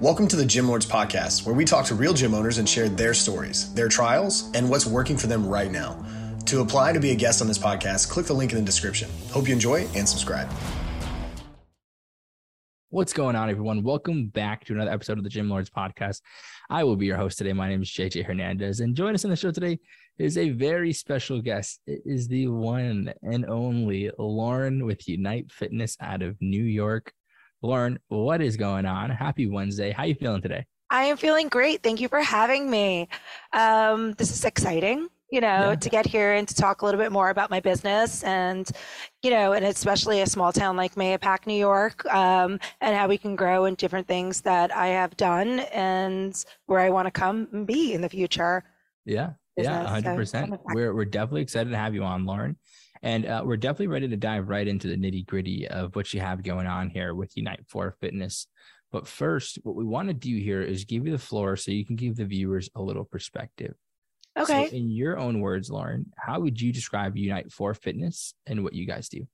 Welcome to the Gym Lords Podcast, where we talk to real gym owners and share their stories, their trials, and what's working for them right now. To apply to be a guest on this podcast, click the link in the description. Hope you enjoy and subscribe. What's going on, everyone? Welcome back to another episode of the Gym Lords Podcast. I will be your host today. My name is JJ Hernandez, and join us on the show today is a very special guest. It is the one and only Lauren with Unite Fitness out of New York. Lauren, what is going on? Happy Wednesday. How are you feeling today? I am feeling great. Thank you for having me. Um, this is exciting, you know, yeah. to get here and to talk a little bit more about my business and, you know, and especially a small town like Mahopac, New York, um, and how we can grow and different things that I have done and where I want to come and be in the future. Yeah. Yeah, 100%. So we're, we're definitely excited to have you on, Lauren. And uh, we're definitely ready to dive right into the nitty gritty of what you have going on here with Unite for Fitness. But first, what we want to do here is give you the floor so you can give the viewers a little perspective. Okay. So in your own words, Lauren, how would you describe Unite for Fitness and what you guys do?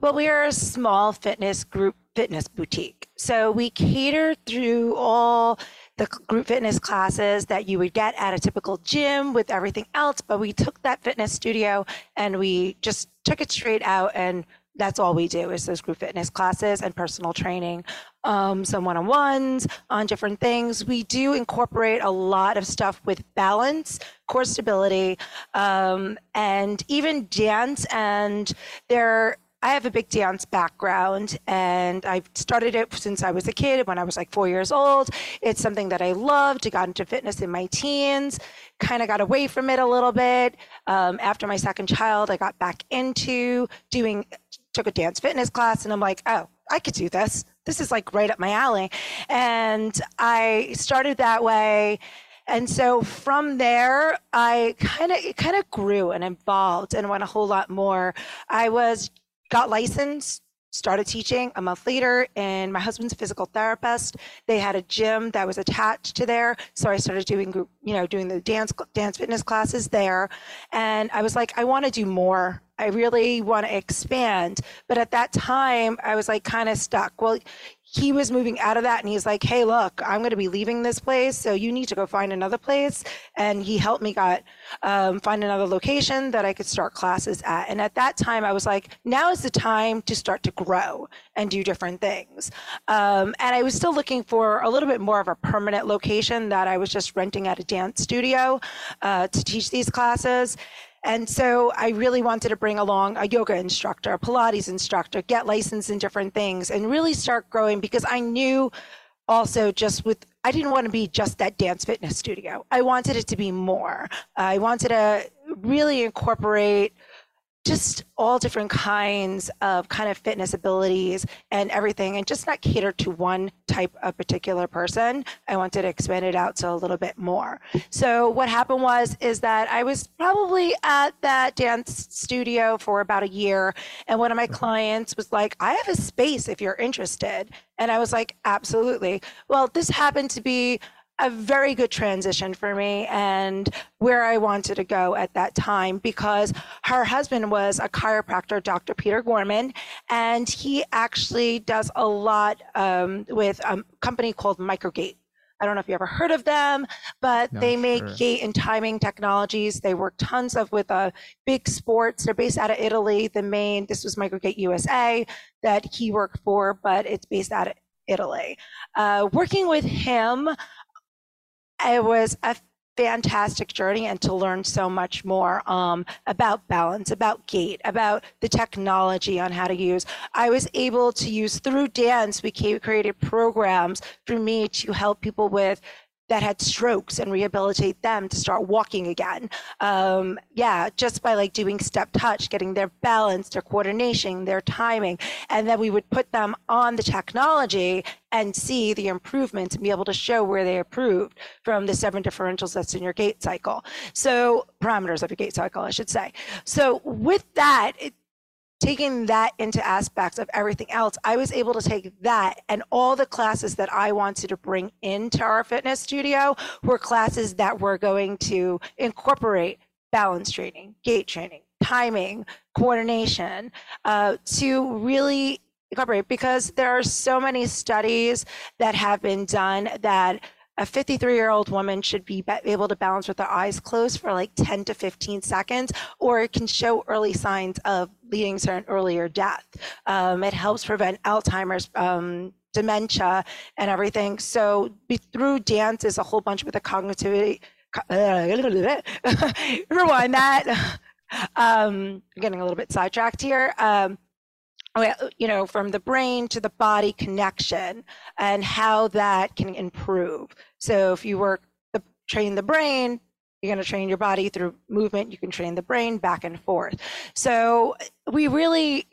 Well, we are a small fitness group fitness boutique. So we cater through all the group fitness classes that you would get at a typical gym with everything else, but we took that fitness studio and we just took it straight out and that's all we do is those group fitness classes and personal training um, some one-on-ones on different things. We do incorporate a lot of stuff with balance core stability um, and even dance and there I have a big dance background and I've started it since I was a kid when I was like four years old. It's something that I loved. I got into fitness in my teens, kind of got away from it a little bit. Um, after my second child, I got back into doing, took a dance fitness class and I'm like, oh, I could do this. This is like right up my alley. And I started that way. And so from there, I kind of it kind of grew and evolved and went a whole lot more. I was got licensed started teaching a month later and my husband's a physical therapist. They had a gym that was attached to there so i started doing group you know doing the dance dance fitness classes there. And i was like i want to do more. I really want to expand. But at that time i was like kind of stuck. Well he was moving out of that and he's like hey look i'm going to be leaving this place so you need to go find another place. And he helped me got um, find another location that i could start classes at. And at that time i was like now is the time to start to grow and do different things. Um, and i was still looking for a little bit more of a permanent location that i was just renting at a dance studio uh, to teach these classes and so I really wanted to bring along a yoga instructor, a Pilates instructor, get licensed in different things and really start growing because I knew also just with I didn't want to be just that dance fitness studio. I wanted it to be more. I wanted to really incorporate just all different kinds of kind of fitness abilities and everything and just not cater to one type of particular person. I wanted to expand it out to a little bit more. So what happened was is that i was probably at that dance studio for about a year and one of my clients was like i have a space if you're interested. And i was like absolutely. Well this happened to be a very good transition for me and where I wanted to go at that time because her husband was a chiropractor, Dr. Peter Gorman, and he actually does a lot um, with a company called Microgate. I don't know if you ever heard of them, but they make sure. gait and timing technologies. They work tons of with uh, big sports. They're based out of Italy. The main, this was Microgate USA that he worked for, but it's based out of Italy. Uh, working with him, it was a fantastic journey and to learn so much more um, about balance, about gait, about the technology on how to use. I was able to use through dance, we created programs for me to help people with that had strokes and rehabilitate them to start walking again. Um, yeah, just by like doing step touch, getting their balance, their coordination, their timing. And then we would put them on the technology and see the improvements and be able to show where they improved from the seven differentials that's in your gait cycle. So parameters of your gait cycle, I should say. So with that, it, taking that into aspects of everything else, I was able to take that and all the classes that I wanted to bring into our fitness studio were classes that were going to incorporate balance training, gait training, timing, coordination, uh, to really incorporate because there are so many studies that have been done that a 53 year old woman should be able to balance with her eyes closed for like 10 to 15 seconds, or it can show early signs of leading to an earlier death. Um, it helps prevent Alzheimer's. Um, dementia and everything. So be, through dance is a whole bunch with the cognitivity. rewind that. Um, getting a little bit sidetracked here. Um, you know, from the brain to the body connection and how that can improve. So if you work the train the brain, you're going to train your body through movement. You can train the brain back and forth. So we really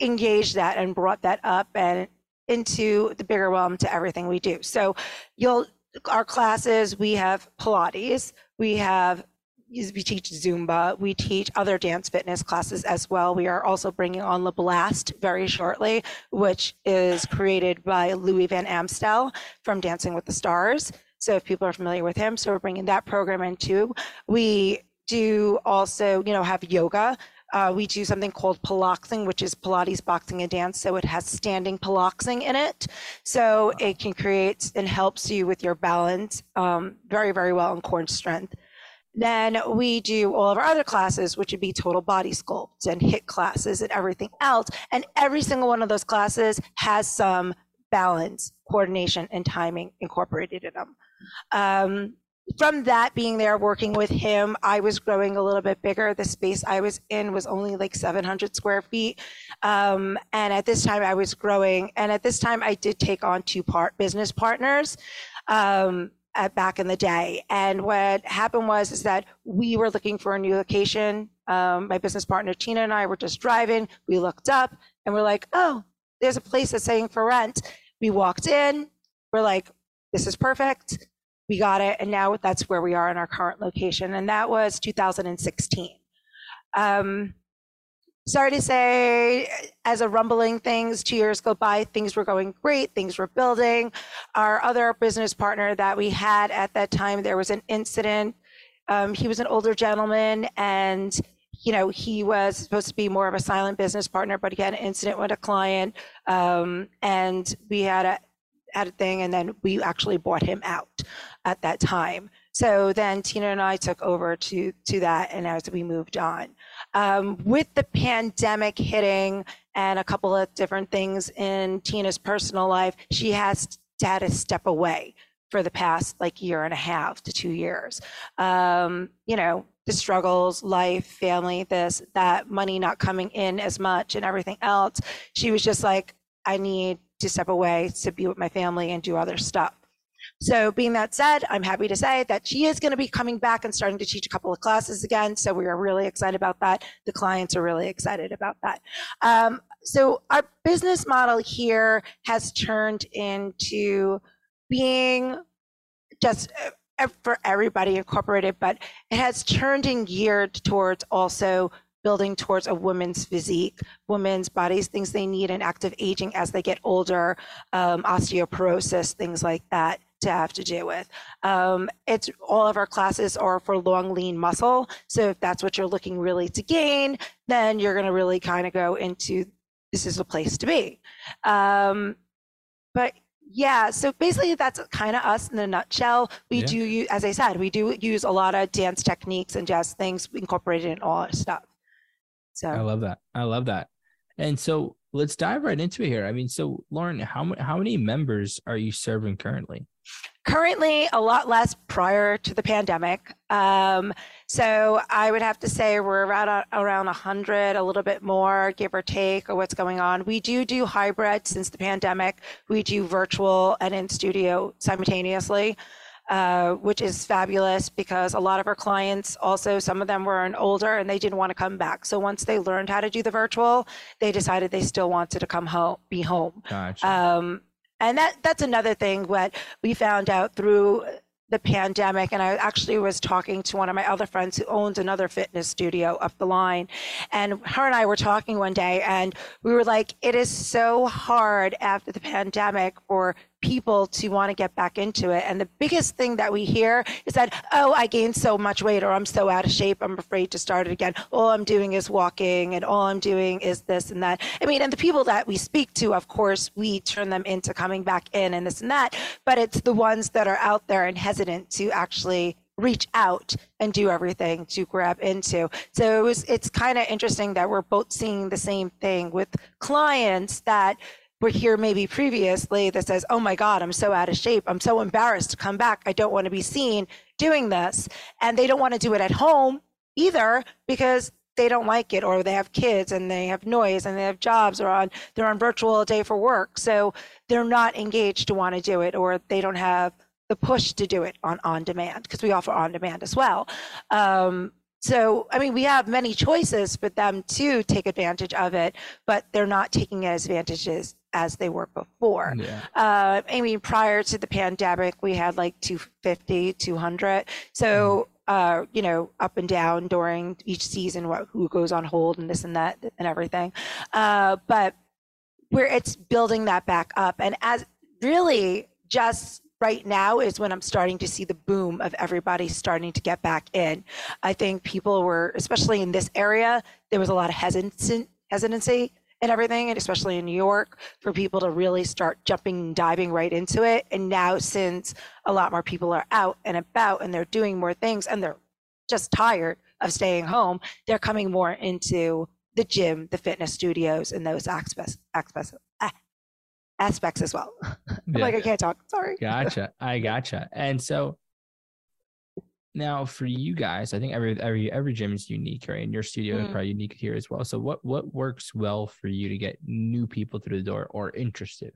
engaged that and brought that up and into the bigger realm to everything we do. So you'll our classes we have Pilates, we have we teach Zumba, we teach other dance fitness classes as well. We are also bringing on LaBlast very shortly, which is created by Louis Van Amstel from Dancing with the Stars. So if people are familiar with him, so we're bringing that program in too. We do also, you know, have yoga. Uh, we do something called piloxing, which is Pilates, boxing, and dance. So it has standing piloxing in it. So it can create and helps you with your balance um, very, very well and core strength. Then we do all of our other classes, which would be total body sculpt and HIIT classes and everything else. And every single one of those classes has some balance, coordination, and timing incorporated in them. Um, from that being there working with him i was growing a little bit bigger the space i was in was only like 700 square feet um, and at this time i was growing and at this time i did take on two part business partners um, back in the day. And what happened was is that we were looking for a new location. Um, my business partner Tina and I were just driving. We looked up and we're like, oh, there's a place that's saying for rent. We walked in. We're like, this is perfect. We got it, and now that's where we are in our current location, and that was 2016. Um, sorry to say, as a rumbling things, two years go by, things were going great, things were building. Our other business partner that we had at that time, there was an incident. Um, he was an older gentleman and you know, he was supposed to be more of a silent business partner, but he had an incident with a client, um, and we had a had a thing, and then we actually bought him out at that time. So then Tina and I took over to to that, and as we moved on, um, with the pandemic hitting and a couple of different things in Tina's personal life, she has had to step away for the past like year and a half to two years. Um, you know, the struggles, life, family, this, that, money not coming in as much, and everything else. She was just like, I need to step away to be with my family and do other stuff. So, being that said, I'm happy to say that she is going to be coming back and starting to teach a couple of classes again. So, we are really excited about that. The clients are really excited about that. Um, so, our business model here has turned into being just uh, for everybody incorporated, but it has turned and geared towards also building towards a woman's physique, women's bodies, things they need in active aging as they get older, um, osteoporosis, things like that to have to do with. Um, it's all of our classes are for long, lean muscle. So if that's what you're looking really to gain, then you're going to really kind of go into this is a place to be. Um, but yeah, so basically that's kind of us in a nutshell. We yeah. do, use, as I said, we do use a lot of dance techniques and jazz things incorporated in all our stuff. So I love that. I love that. And so let's dive right into it here. I mean, so Lauren, how how many members are you serving currently? Currently, a lot less prior to the pandemic. Um, so I would have to say we're around around a 100, a little bit more, give or take, or what's going on. We do do hybrid since the pandemic. We do virtual and in studio simultaneously. Uh, which is fabulous because a lot of our clients also, some of them were an older and they didn't want to come back. So once they learned how to do the virtual, they decided they still wanted to come home, be home. Gotcha. Um, and that that's another thing what we found out through the pandemic and i actually was talking to one of my other friends who owns another fitness studio up the line and her and i were talking one day and we were like it is so hard after the pandemic for people to want to get back into it. And the biggest thing that we hear is that, oh, I gained so much weight or I'm so out of shape, I'm afraid to start it again. All I'm doing is walking and all I'm doing is this and that. I mean, and the people that we speak to, of course, we turn them into coming back in and this and that. But it's the ones that are out there and hesitant to actually reach out and do everything to grab into. So it was it's kind of interesting that we're both seeing the same thing with clients that were here maybe previously that says, "Oh my god, I'm so out of shape. I'm so embarrassed to come back. I don't want to be seen doing this." And they don't want to do it at home either because they don't like it or they have kids and they have noise and they have jobs or on they're on virtual day for work. So they're not engaged to want to do it or they don't have the push to do it on on demand because we offer on demand as well. Um, so, I mean, we have many choices for them to take advantage of it, but they're not taking advantages as they were before. Yeah. Uh, I mean, prior to the pandemic, we had like 250, 200. So, mm. uh, you know, up and down during each season, what who goes on hold and this and that and everything. Uh, but where it's building that back up, and as really just right now is when I'm starting to see the boom of everybody starting to get back in. I think people were, especially in this area, there was a lot of hesitancy, hesitancy and everything, and especially in New York, for people to really start jumping diving right into it. And now, since a lot more people are out and about and they're doing more things and they're just tired of staying home, they're coming more into the gym, the fitness studios, and those aspects, aspects, aspects as well. I'm like, I can't talk. Sorry. Gotcha. I gotcha. And so now for you guys, I think every every every gym is unique, right? And your studio mm-hmm. is probably unique here as well. So what what works well for you to get new people through the door or interested?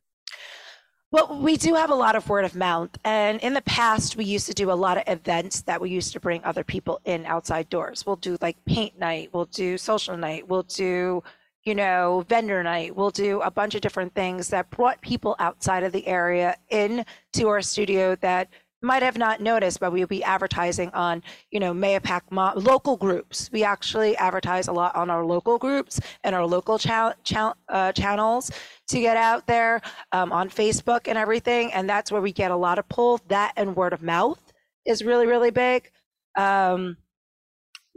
Well, we do have a lot of word of mouth. And in the past, we used to do a lot of events that we used to bring other people in outside doors. We'll do like paint night, we'll do social night, we'll do you know, vendor night. We'll do a bunch of different things that brought people outside of the area in to our studio that might have not noticed, but we'll be advertising on, you know, Mahopac mo- local groups. We actually advertise a lot on our local groups and our local cha- cha- uh, channels to get out there um, on Facebook and everything. And that's where we get a lot of pull. That and word of mouth is really, really big. Um,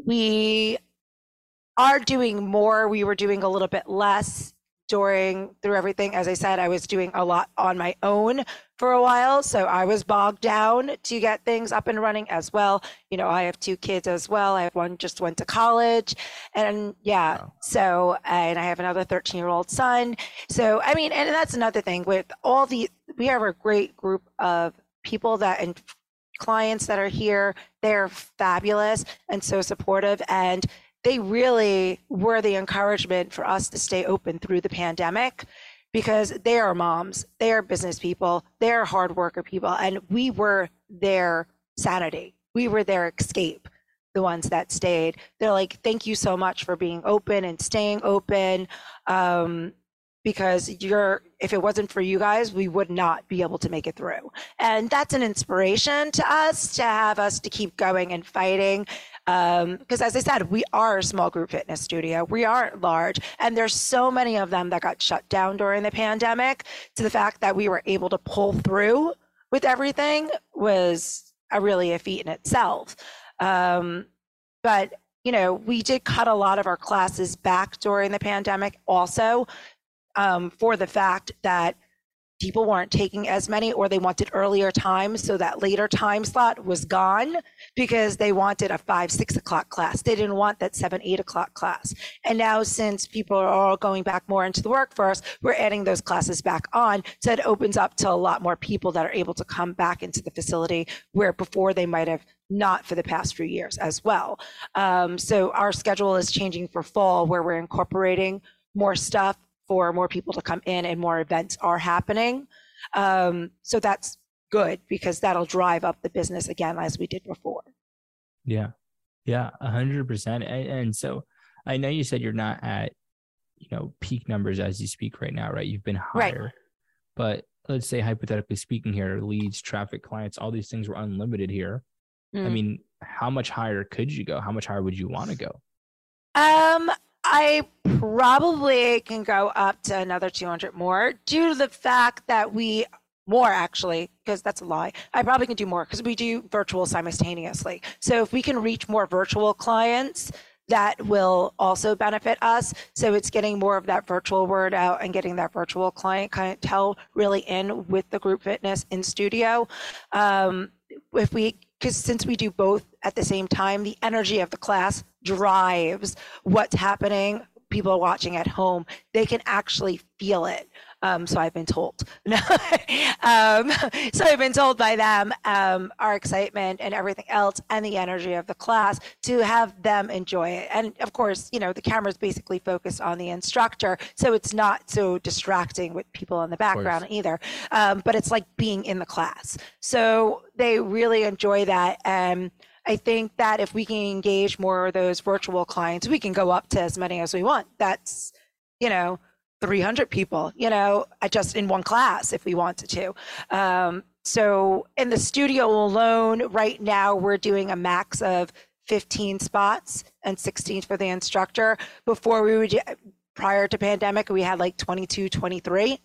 we are doing more. We were doing a little bit less during through everything. As I said, I was doing a lot on my own for a while, so I was bogged down to get things up and running as well. You know, I have two kids as well. I have one just went to college, and yeah, wow. so and I have another 13 year old son. So I mean, and that's another thing with all the we have a great group of people that and clients that are here. They're fabulous and so supportive and they really were the encouragement for us to stay open through the pandemic because they are moms, they are business people, they're hard worker people, and we were their sanity. We were their escape, the ones that stayed. They're like, thank you so much for being open and staying open. Um, because you're if it wasn't for you guys we would not be able to make it through and that's an inspiration to us to have us to keep going and fighting because um, as I said, we are a small group fitness studio. We aren't large, and there's so many of them that got shut down during the pandemic. To the fact that we were able to pull through with everything was a really a feat in itself. Um, but you know, we did cut a lot of our classes back during the pandemic, also um, for the fact that people weren't taking as many or they wanted earlier times so that later time slot was gone because they wanted a five six o'clock class. They didn't want that seven eight o'clock class. And now since people are all going back more into the workforce we're adding those classes back on. So it opens up to a lot more people that are able to come back into the facility where before they might have not for the past few years as well. Um, so our schedule is changing for fall where we're incorporating more stuff for more people to come in and more events are happening. Um, so that's good because that'll drive up the business again as we did before. Yeah. Yeah. A hundred percent. And so I know you said you're not at, you know, peak numbers as you speak right now, right? You've been higher, right. but let's say hypothetically speaking here, leads, traffic, clients, all these things were unlimited here. Mm. I mean, how much higher could you go? How much higher would you want to go? Um, I probably can go up to another 200 more due to the fact that we more actually, because that's a lie. I probably can do more because we do virtual simultaneously. So if we can reach more virtual clients, that will also benefit us. So it's getting more of that virtual word out and getting that virtual client clientele really in with the group fitness in studio. Um, if we, because since we do both at the same time, the energy of the class drives what's happening. People are watching at home, they can actually feel it. Um, so I've been told. um, so I've been told by them um, our excitement and everything else and the energy of the class to have them enjoy it. And of course, you know, the camera is basically focused on the instructor. So it's not so distracting with people in the background either. Um, but it's like being in the class. So they really enjoy that. And I think that if we can engage more of those virtual clients, we can go up to as many as we want. That's, you know, 300 people, you know, just in one class if we wanted to. Um, so in the studio alone, right now, we're doing a max of 15 spots and 16 for the instructor. Before we would, prior to pandemic, we had like 22, 23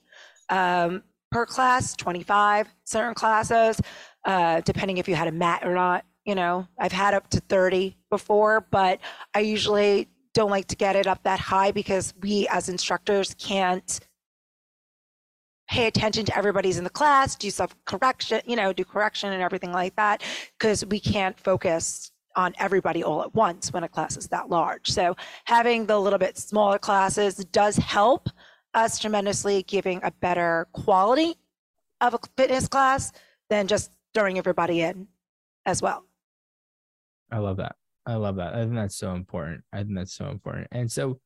um, per class, 25 certain classes, uh, depending if you had a mat or not. You know, I've had up to 30 before, but I usually don't like to get it up that high because we as instructors can't pay attention to everybody's in the class, do self correction, you know, do correction and everything like that, because we can't focus on everybody all at once when a class is that large. So having the little bit smaller classes does help us tremendously, giving a better quality of a fitness class than just throwing everybody in as well. I love that. I love that. I think that's so important. I think that's so important. And so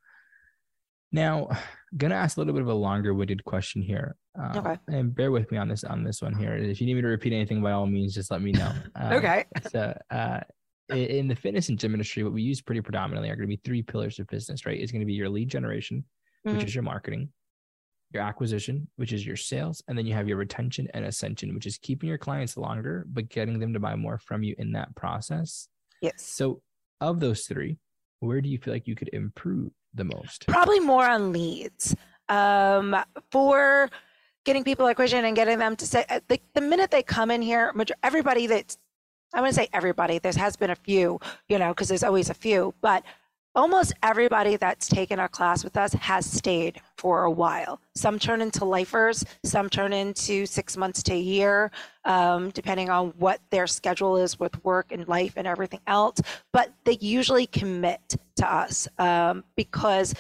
now, gonna ask a little bit of a longer-winded question here. Uh, okay. And bear with me on this on this one here. If you need me to repeat anything, by all means, just let me know. Uh, okay. So, uh, in the fitness and gym industry, what we use pretty predominantly are going to be three pillars of business. Right? It's going to be your lead generation, mm-hmm. which is your marketing, your acquisition, which is your sales, and then you have your retention and ascension, which is keeping your clients longer but getting them to buy more from you in that process. Yes. So of those three, where do you feel like you could improve the most? Probably more on leads. Um, for getting people acquisition and getting them to say, uh, the, the minute they come in here, everybody that's, I want to say everybody, there has been a few, you know, because there's always a few, but almost everybody that's taken our class with us has stayed for a while. Some turn into lifers, some turn into six months to a year, um, depending on what their schedule is with work and life and everything else. But they usually commit to us um, because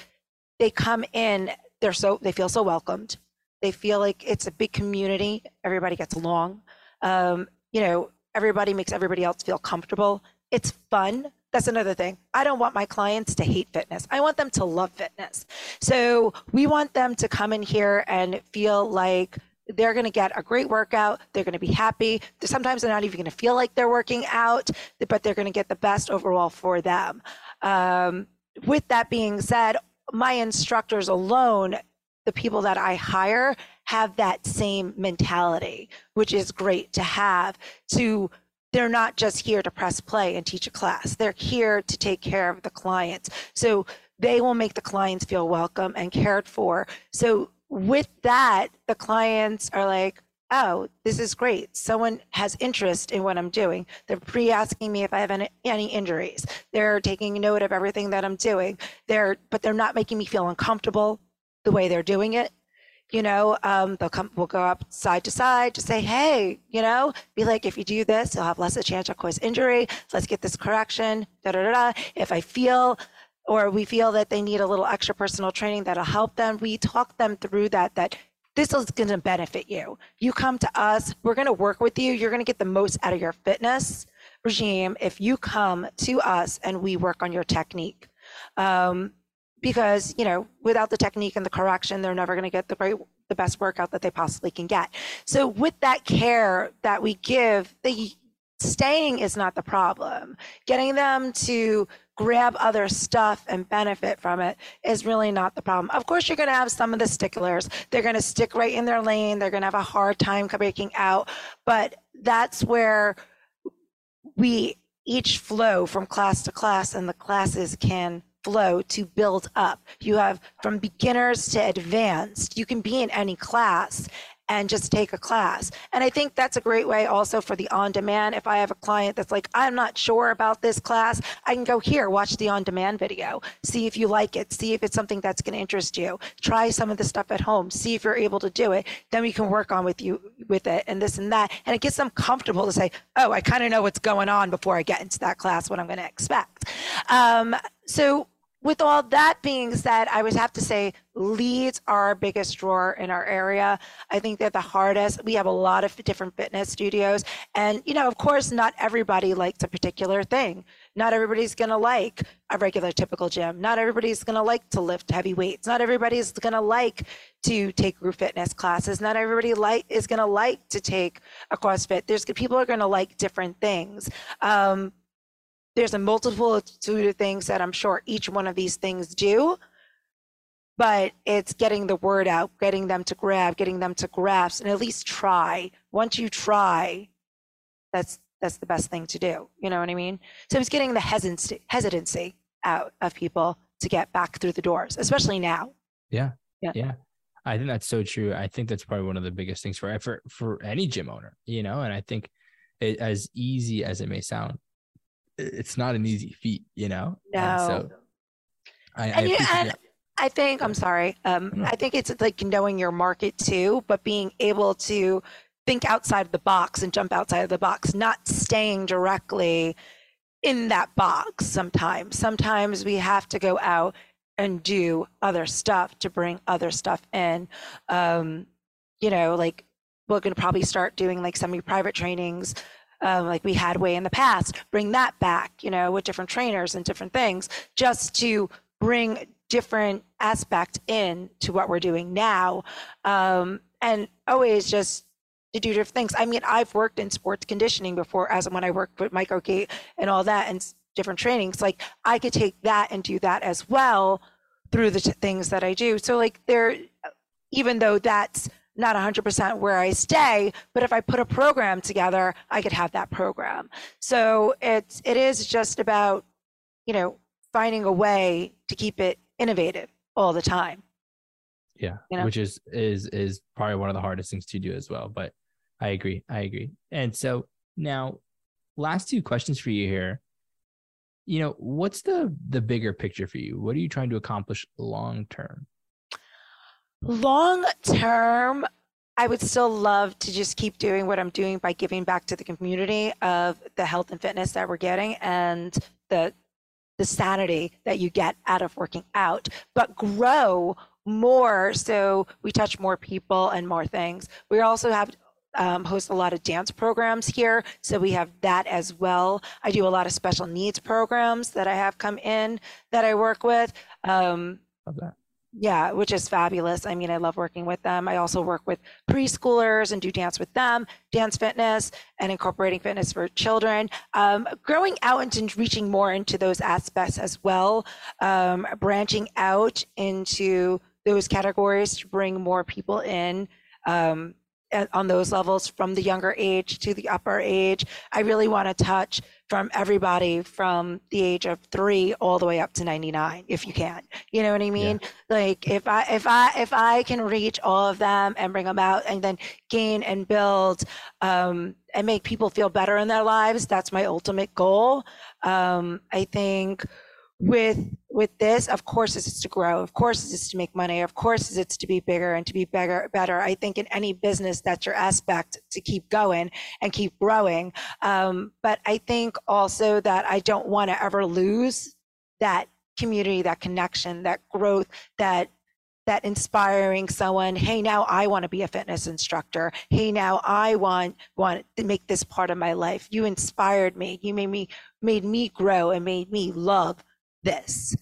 they come in, they're so they feel so welcomed. They feel like it's a big community. Everybody gets along. Um, you know, everybody makes everybody else feel comfortable. It's fun that's another thing. I don't want my clients to hate fitness. I want them to love fitness. So we want them to come in here and feel like they're going to get a great workout. They're going to be happy. Sometimes they're not even going to feel like they're working out, but they're going to get the best overall for them. Um, with that being said, my instructors alone, the people that I hire, have that same mentality, which is great to have to they're not just here to press play and teach a class. They're here to take care of the clients. So they will make the clients feel welcome and cared for. So with that, the clients are like, oh, this is great. Someone has interest in what I'm doing. They're pre asking me if I have any, any, injuries. They're taking note of everything that I'm doing. They're, but they're not making me feel uncomfortable the way they're doing it you know, um, they'll come, we'll go up side to side to say, hey, you know, be like, if you do this, you'll have less of a chance of cause injury. Let's get this correction. Da da da. If I feel or we feel that they need a little extra personal training that'll help them, we talk them through that. That this is going to benefit you. You come to us, we're going to work with you. You're going to get the most out of your fitness regime if you come to us and we work on your technique. Um, because you know without the technique and the correction they're never going to get the great the best workout that they possibly can get. So with that care that we give the staying is not the problem. Getting them to grab other stuff and benefit from it is really not the problem. Of course you're going to have some of the sticklers. They're going to stick right in their lane. They're going to have a hard time breaking out. But that's where we each flow from class to class and the classes can flow to build up. You have from beginners to advanced. You can be in any class and just take a class. And I think that's a great way also for the on demand. If I have a client that's like, I'm not sure about this class, I can go here, watch the on demand video, see if you like it, see if it's something that's going to interest you, try some of the stuff at home, see if you're able to do it. Then we can work on with you with it and this and that. And it gets them comfortable to say, oh, I kind of know what's going on before I get into that class, what I'm going to expect. Um, so with all that being said, I would have to say leads are our biggest drawer in our area. I think they're the hardest. We have a lot of different fitness studios. And, you know, of course, not everybody likes a particular thing. Not everybody's going to like a regular typical gym. Not everybody's going to like to lift heavy weights. Not everybody's going to like to take group fitness classes. Not everybody like is going to like to take a CrossFit. There's people are going to like different things. Um, there's a multitude of things that I'm sure each one of these things do, but it's getting the word out, getting them to grab, getting them to grasp, and at least try. Once you try, that's that's the best thing to do. You know what I mean? So it's getting the hesitancy hesitancy out of people to get back through the doors, especially now. Yeah. Yeah. Yeah. I think that's so true. I think that's probably one of the biggest things for for for any gym owner, you know, and I think it, as easy as it may sound, it's not an easy feat, you know? No. And so I, and I, you, and I think, I'm sorry. Um, no. I think it's like knowing your market too, but being able to think outside of the box and jump outside of the box, not staying directly in that box sometimes. Sometimes we have to go out and do other stuff to bring other stuff in. Um, you know, like we're going to probably start doing like semi private trainings um, like we had way in the past, bring that back, you know, with different trainers and different things, just to bring different aspect in to what we're doing now, um, and always just to do different things. I mean, I've worked in sports conditioning before, as when I worked with Mike Microgate and all that, and different trainings. Like I could take that and do that as well through the t- things that I do. So like there, even though that's not 100% where I stay, but if I put a program together, I could have that program. So it's it is just about, you know, finding a way to keep it innovative all the time. Yeah, you know? which is is is probably one of the hardest things to do as well, but I agree. I agree. And so now last two questions for you here. You know, what's the the bigger picture for you? What are you trying to accomplish long term? Long term, I would still love to just keep doing what I'm doing by giving back to the community of the health and fitness that we're getting and the the sanity that you get out of working out, but grow more so we touch more people and more things. We also have um, host a lot of dance programs here, so we have that as well. I do a lot of special needs programs that I have come in that I work with. Um, Love that. Yeah, which is fabulous. I mean, I love working with them. I also work with preschoolers and do dance with them, dance fitness, and incorporating fitness for children. Um, growing out and reaching more into those aspects as well, um, branching out into those categories to bring more people in. Um, on those levels from the younger age to the upper age. I really want to touch from everybody from the age of three all the way up to 99, if you can. You know what I mean? Yeah. Like if I if I if I can reach all of them and bring them out and then gain and build um, and make people feel better in their lives, that's my ultimate goal. Um, I think with with this of course it's to grow. Of course it's to make money. Of course it's to be bigger and to be bigger better i think in any business that's your aspect to keep going and keep growing. Um, but i think also that i don't want to ever lose that community that connection that growth that that inspiring someone hey now i want to be a fitness instructor. Hey now i want want to make this part of my life. You inspired me. You made me made me grow and made me love this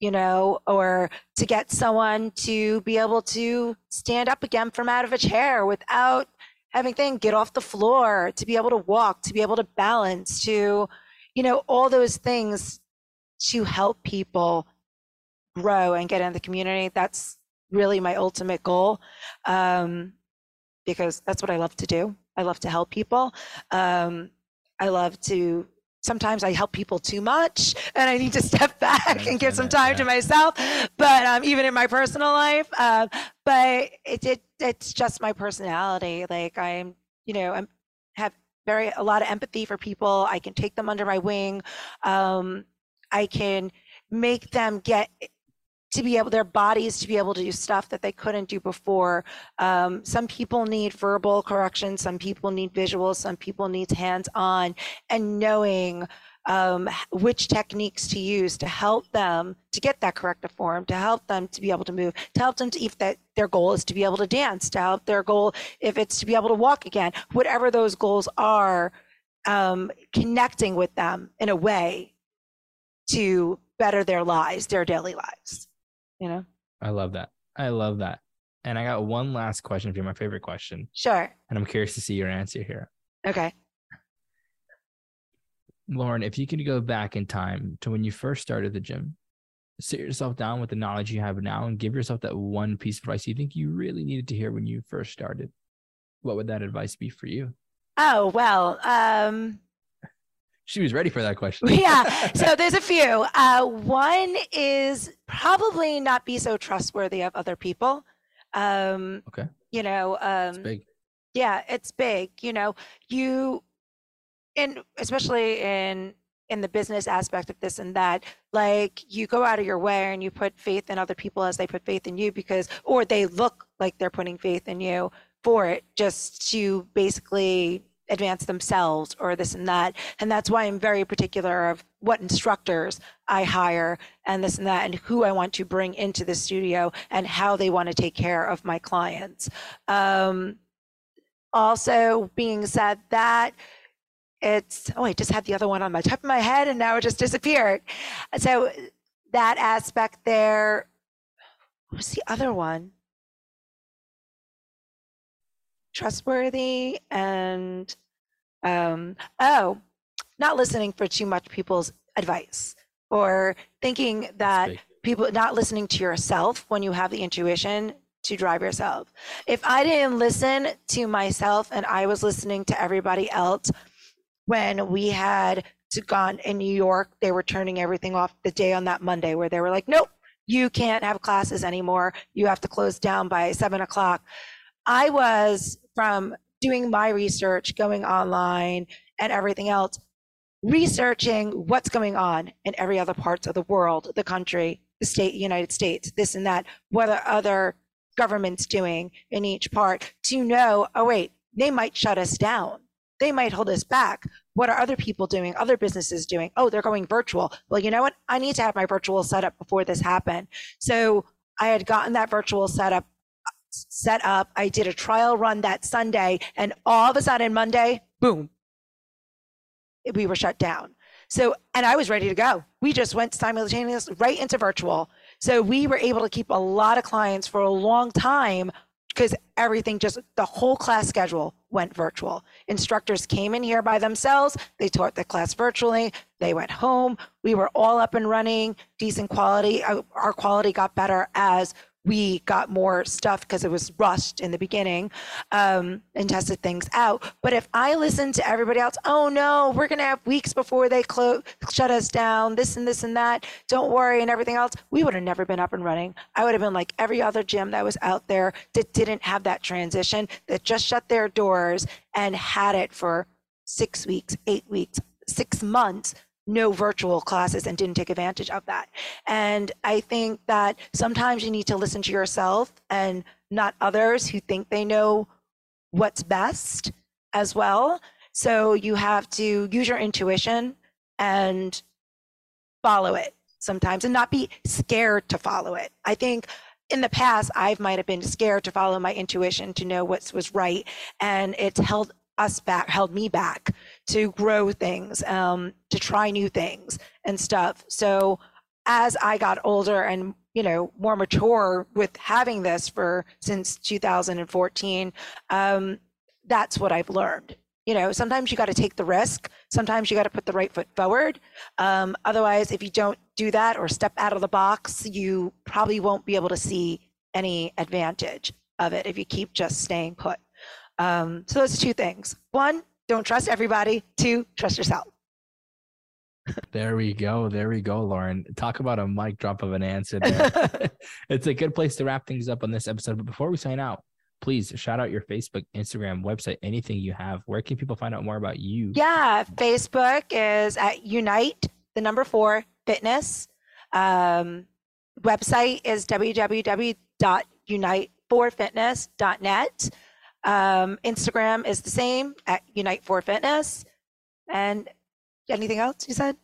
you know, or to get someone to be able to stand up again from out of a chair without having things get off the floor, to be able to walk, to be able to balance, to, you know, all those things to help people grow and get in the community. That's really my ultimate goal um, because that's what I love to do. I love to help people. Um, I love to sometimes I help people too much and I need to step back and give some time to myself. But um, even in my personal life, uh, but it, it it's just my personality. Like I'm, you know, I'm have very a lot of empathy for people. I can take them under my wing. Um, I can make them get to be able their bodies to be able to do stuff that they couldn't do before. Um, some people need verbal correction some people need visuals some people need hands on and knowing um, which techniques to use to help them to get that corrective form to help them to be able to move to help them to if that their goal is to be able to dance to help their goal if it's to be able to walk again whatever those goals are um, connecting with them in a way to better their lives their daily lives you know? I love that. I love that. And I got one last question for you, my favorite question. Sure. And I'm curious to see your answer here. Okay. Lauren, if you could go back in time to when you first started the gym, sit yourself down with the knowledge you have now and give yourself that one piece of advice you think you really needed to hear when you first started, what would that advice be for you? Oh, well, um, she was ready for that question. yeah. So there's a few. Uh, one is probably not be so trustworthy of other people. Um, okay. You know, um, it's big. Yeah, it's big. You know, you, and especially in in the business aspect of this and that, like you go out of your way and you put faith in other people as they put faith in you because, or they look like they're putting faith in you for it, just to basically advance themselves or this and that. And that's why I'm very particular of what instructors I hire and this and that and who I want to bring into the studio and how they want to take care of my clients. Um, also being said that it's oh I just had the other one on my top of my head and now it just disappeared. So that aspect there what's the other one? Trustworthy and um, oh, not listening for too much people's advice or thinking that people not listening to yourself when you have the intuition to drive yourself. If I didn't listen to myself and I was listening to everybody else when we had to gone in New York, they were turning everything off the day on that Monday where they were like, nope, you can't have classes anymore. You have to close down by seven o'clock. I was from doing my research, going online, and everything else, researching what's going on in every other parts of the world, the country, the state, United States, this and that, what are other governments doing in each part to know, oh, wait, they might shut us down. They might hold us back. What are other people doing? Other businesses doing? Oh, they're going virtual. Well, you know what? I need to have my virtual setup before this happened. So I had gotten that virtual setup set up. I did a trial run that Sunday, and all of a sudden, Monday, boom, we were shut down. So, and I was ready to go. We just went simultaneously right into virtual. So we were able to keep a lot of clients for a long time because everything just, the whole class schedule went virtual. Instructors came in here by themselves. They taught the class virtually. They went home. We were all up and running, decent quality. Uh, our quality got better as we got more stuff because it was rushed in the beginning um, and tested things out. But if I listened to everybody else, oh no, we're going to have weeks before they close, shut us down, this and this and that, don't worry, and everything else, we would have never been up and running. I would have been like every other gym that was out there that didn't have that transition, that just shut their doors and had it for six weeks, eight weeks, six months no virtual classes and didn't take advantage of that. And I think that sometimes you need to listen to yourself and not others who think they know what's best as well. So you have to use your intuition and follow it sometimes and not be scared to follow it. I think in the past, I might have been scared to follow my intuition to know what was right, and it's held us back, held me back to grow things, um, to try new things and stuff. So as I got older and you know more mature with having this for since 2014, um, that's what I've learned. You know, sometimes you got to take the risk. Sometimes you got to put the right foot forward. Um, otherwise, if you don't do that or step out of the box, you probably won't be able to see any advantage of it if you keep just staying put. Um, so those two things. One, don't trust everybody. Two, trust yourself. There we go. There we go, Lauren. Talk about a mic drop of an answer there. it's a good place to wrap things up on this episode. But before we sign out, please shout out your Facebook, Instagram, website, anything you have. Where can people find out more about you? Yeah, Facebook is at Unite, the number four fitness. Um, website is www.unite4fitness.net. Um, Instagram is the same at Unite for Fitness. And anything else you said?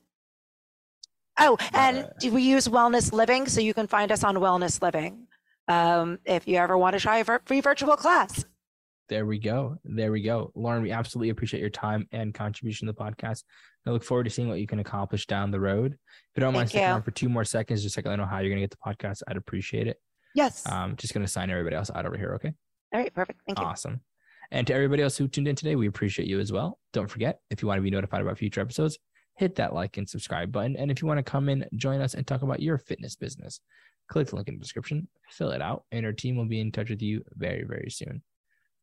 Oh, and Uh, we use Wellness Living, so you can find us on Wellness Living um, if you ever want to try a free virtual class. There we go. There we go. Lauren, we absolutely appreciate your time and contribution to the podcast. I look forward to seeing what you can accomplish down the road. If you don't mind Thank sticking you. around for two more seconds, just so I know how you're going to get the podcast, I'd appreciate it. Yes. Um, just going to sign everybody else out over here. Okay. All right, perfect. Thank you. Awesome. And to everybody else who tuned in today, we appreciate you as well. Don't forget, if you want to be notified about future episodes, hit that like and subscribe button. And if you want to come in, join us and talk about your fitness business, click the link in the description, fill it out, and our team will be in touch with you very, very soon.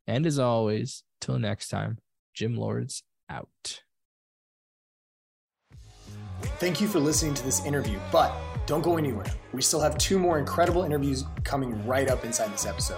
And as always, till next time, Gym Lords out. Thank you for listening to this interview, but don't go anywhere. We still have two more incredible interviews coming right up inside this episode.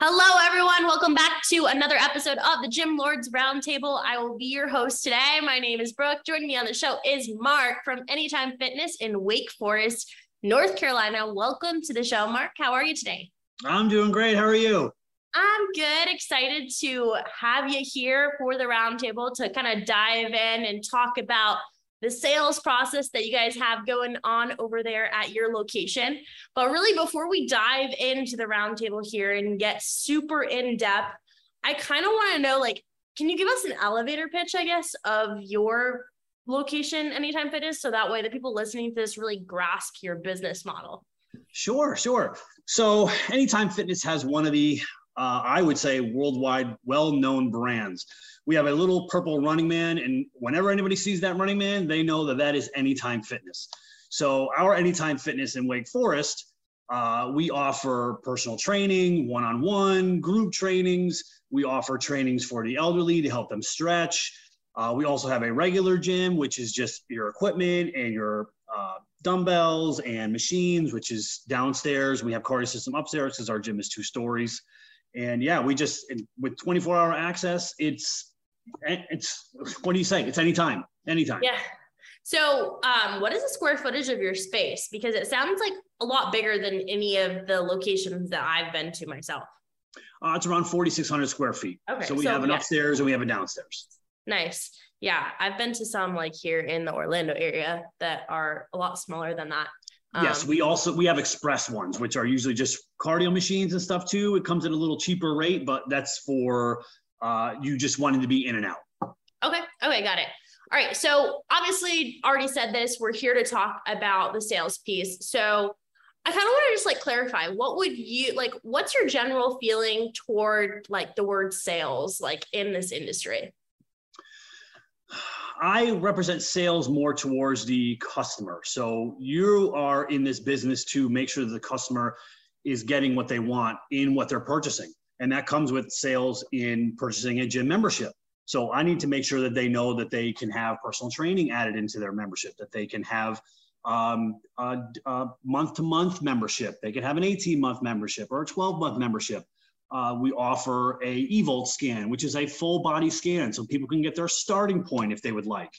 Hello, everyone. Welcome back to another episode of the Gym Lords Roundtable. I will be your host today. My name is Brooke. Joining me on the show is Mark from Anytime Fitness in Wake Forest, North Carolina. Welcome to the show, Mark. How are you today? I'm doing great. How are you? I'm good. Excited to have you here for the roundtable to kind of dive in and talk about the sales process that you guys have going on over there at your location. But really, before we dive into the roundtable here and get super in depth, I kind of want to know like, can you give us an elevator pitch, I guess, of your location, Anytime Fitness, so that way the people listening to this really grasp your business model? Sure, sure. So, Anytime Fitness has one of the, uh, I would say, worldwide well known brands. We have a little purple running man, and whenever anybody sees that running man, they know that that is Anytime Fitness. So, our Anytime Fitness in Wake Forest, uh, we offer personal training, one on one, group trainings. We offer trainings for the elderly to help them stretch. Uh, we also have a regular gym, which is just your equipment and your uh, dumbbells and machines, which is downstairs. We have cardio system upstairs because our gym is two stories. And yeah, we just with 24 hour access, it's it's what do you say? It's anytime, anytime. Yeah. So, um, what is the square footage of your space? Because it sounds like a lot bigger than any of the locations that I've been to myself. Uh, it's around 4,600 square feet. Okay, So we so, have an yeah. upstairs and we have a downstairs. Nice. Yeah, I've been to some like here in the Orlando area that are a lot smaller than that. yes, Um, we also we have express ones, which are usually just cardio machines and stuff too. It comes at a little cheaper rate, but that's for uh, you just wanted to be in and out. Okay. Okay. Got it. All right. So obviously, already said this. We're here to talk about the sales piece. So I kind of want to just like clarify what would you like? What's your general feeling toward like the word sales, like in this industry? I represent sales more towards the customer. So you are in this business to make sure that the customer is getting what they want in what they're purchasing. And that comes with sales in purchasing a gym membership. So I need to make sure that they know that they can have personal training added into their membership, that they can have um, a, a month-to-month membership, they can have an 18-month membership or a 12-month membership. Uh, we offer a eVolt scan, which is a full body scan, so people can get their starting point if they would like.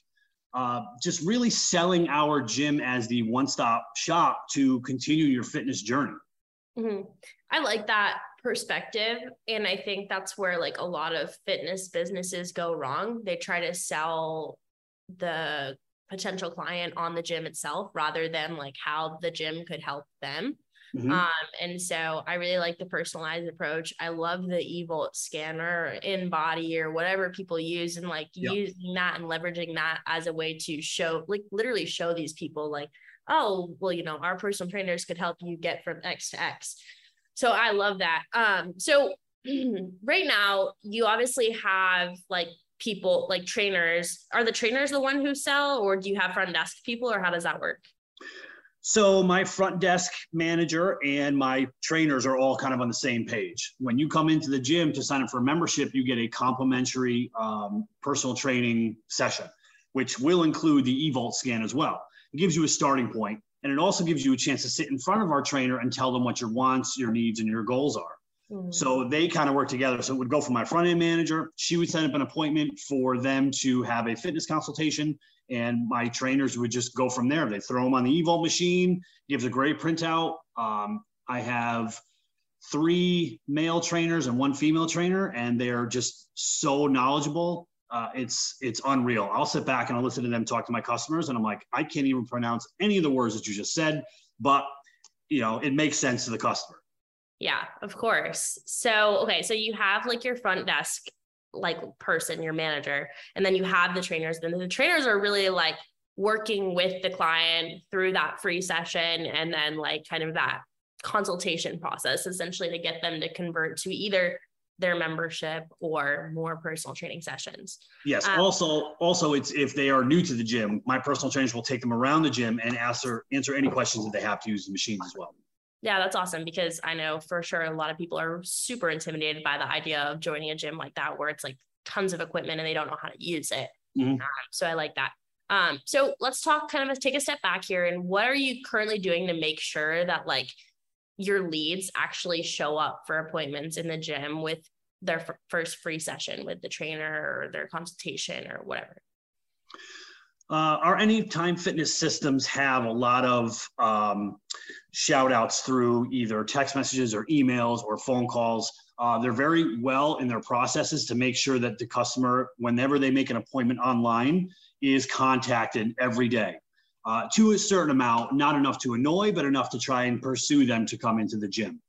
Uh, just really selling our gym as the one-stop shop to continue your fitness journey. Mhm. I like that perspective. And I think that's where like a lot of fitness businesses go wrong. They try to sell the potential client on the gym itself rather than like how the gym could help them. Mm-hmm. Um, and so I really like the personalized approach. I love the eVolt scanner InBody or whatever people use and like yep. using that and leveraging that as a way to show, like literally show these people like, oh, well, you know, our personal trainers could help you get from X to X. So I love that. Um, so right now you obviously have like people like trainers. Are the trainers the one who sell or do you have front desk people or how does that work? So my front desk manager and my trainers are all kind of on the same page. When you come into the gym to sign up for a membership, you get a complimentary um, personal training session, which will include the eVolt scan as well. It gives you a starting point, and it also gives you a chance to sit in front of our trainer and tell them what your wants, your needs, and your goals are. Mm-hmm. So they kind of work together. So it would go from my front end manager. She would set up an appointment for them to have a fitness consultation and my trainers would just go from there. They throw them on the eVolt machine, gives a great printout. Um, I have three male trainers and one female trainer, and they're just so knowledgeable. Uh, it's it's unreal. I'll sit back and I'll listen to them talk to my customers, and I'm like, I can't even pronounce any of the words that you just said, but you know, it makes sense to the customer. Yeah, of course. So okay, so you have like your front desk like person, your manager, and then you have the trainers. And the trainers are really like working with the client through that free session and then like kind of that consultation process essentially to get them to convert to either their membership or more personal training sessions. Yes. Um, also, also it's if they are new to the gym, my personal trainers will take them around the gym and answer answer any questions that they have to use the machines as well. Yeah, that's awesome because I know for sure a lot of people are super intimidated by the idea of joining a gym like that where it's like tons of equipment and they don't know how to use it. Mm-hmm. Um, so I like that. Um, so let's talk kind of take a step back here and what are you currently doing to make sure that like your leads actually show up for appointments in the gym with their f- first free session with the trainer or their consultation or whatever? Uh, Anytime Fitness systems have a lot of um, shout outs through either text messages or emails or phone calls. Uh, they're very well in their processes to make sure that the customer, whenever they make an appointment online, is contacted every day uh, to a certain amount, not enough to annoy, but enough to try and pursue them to come into the gym.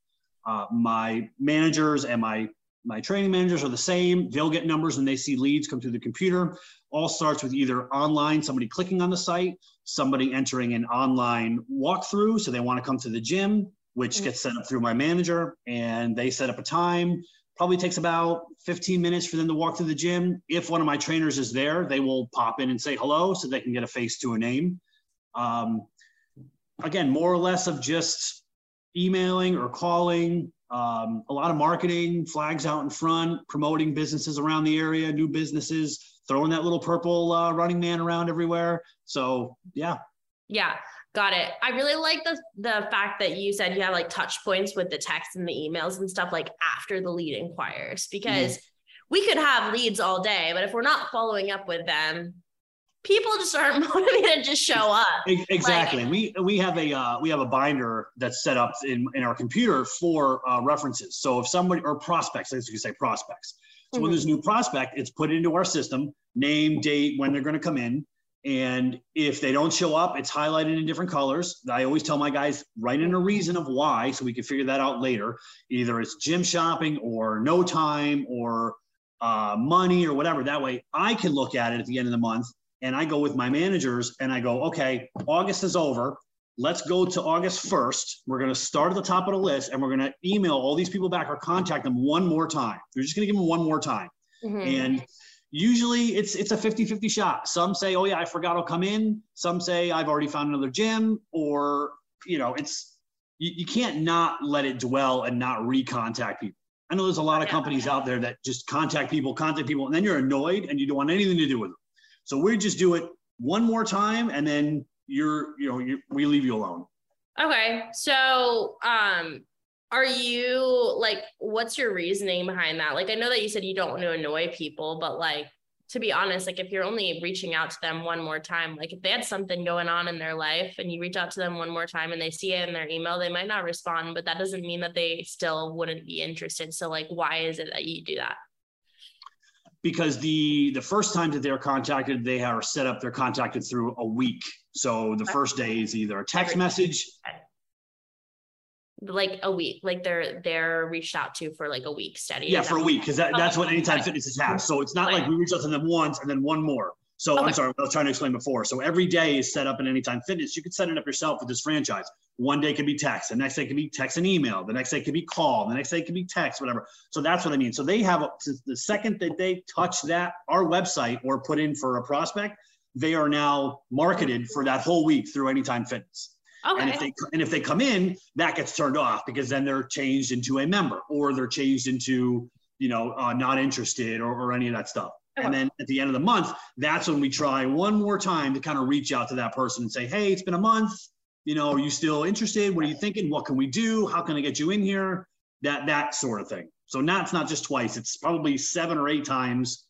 Uh, my managers and my my training managers are the same. They'll get numbers when they see leads come through the computer all starts with either online, somebody clicking on the site, somebody entering an online walkthrough. So they want to come to the gym, which mm-hmm. gets set up through my manager, and they set up a time. Probably takes about 15 minutes for them to walk through the gym. If one of my trainers is there, they will pop in and say hello so they can get a face to a name. Um, again, more or less of just emailing or calling, um, a lot of marketing, flags out in front, promoting businesses around the area, new businesses, throwing that little purple uh, running man around everywhere. So yeah. Yeah. Got it. I really like the the fact that you said you have like touch points with the text and the emails and stuff like after the lead inquires because mm-hmm. we could have leads all day, but if we're not following up with them, people just aren't motivated to show up. Exactly. Like, we we have a uh, we have a binder that's set up in, in our computer for uh, references. So if somebody or prospects, as you say, prospects. So mm-hmm. when there's a new prospect, it's put into our system, name, date, when they're going to come in. And if they don't show up, it's highlighted in different colors. I always tell my guys, write in a reason of why so we can figure that out later. Either it's gym shopping or no time or uh, money or whatever. That way I can look at it at the end of the month and I go with my managers and I go, okay, August is over. Let's go to August 1st. We're going to start at the top of the list and we're going to email all these people back or contact them one more time. We're just going to give them one more time. Mm-hmm. And usually it's it's a 50-50 shot. Some say, "Oh yeah, I forgot I'll come in." Some say, "I've already found another gym," or you know, it's you, you can't not let it dwell and not recontact people. I know there's a lot of companies out there that just contact people, contact people, and then you're annoyed and you don't want anything to do with them. So we just do it one more time, and then you're, you know, you, we leave you alone. Okay. So, um, are you like, what's your reasoning behind that? Like, I know that you said you don't want to annoy people, but like, to be honest, like if you're only reaching out to them one more time, like if they had something going on in their life and you reach out to them one more time and they see it in their email, they might not respond, but that doesn't mean that they still wouldn't be interested. So like why is it that you do that? Because the the first time that they're contacted, they are set up. They're contacted through a week. So the first day is either a text message. like a week, like they're they're reached out to for like a week steady. Yeah, for a week because that, that's what Okay. Anytime Fitnesses has. So it's not like we reach out to them once and then one more. So I'm sorry, I was trying to explain before. So every day is set up in Anytime Fitness. You can set it up yourself with this franchise. One day could be text, the next day could be text and email, the next day could be call, the next day could be text, whatever. So that's what I mean. So they have since the second that they touch that our website or put in for a prospect, they are now marketed for that whole week through Anytime Fitness. Okay. And if they and if they come in, that gets turned off because then they're changed into a member or they're changed into you know uh, not interested or, or any of that stuff. And then at the end of the month, that's when we try one more time to kind of reach out to that person and say, hey, it's been a month. You know, are you still interested? What are you thinking? What can we do? How can I get you in here? That that sort of thing. So now it's not just twice; it's probably seven or eight times,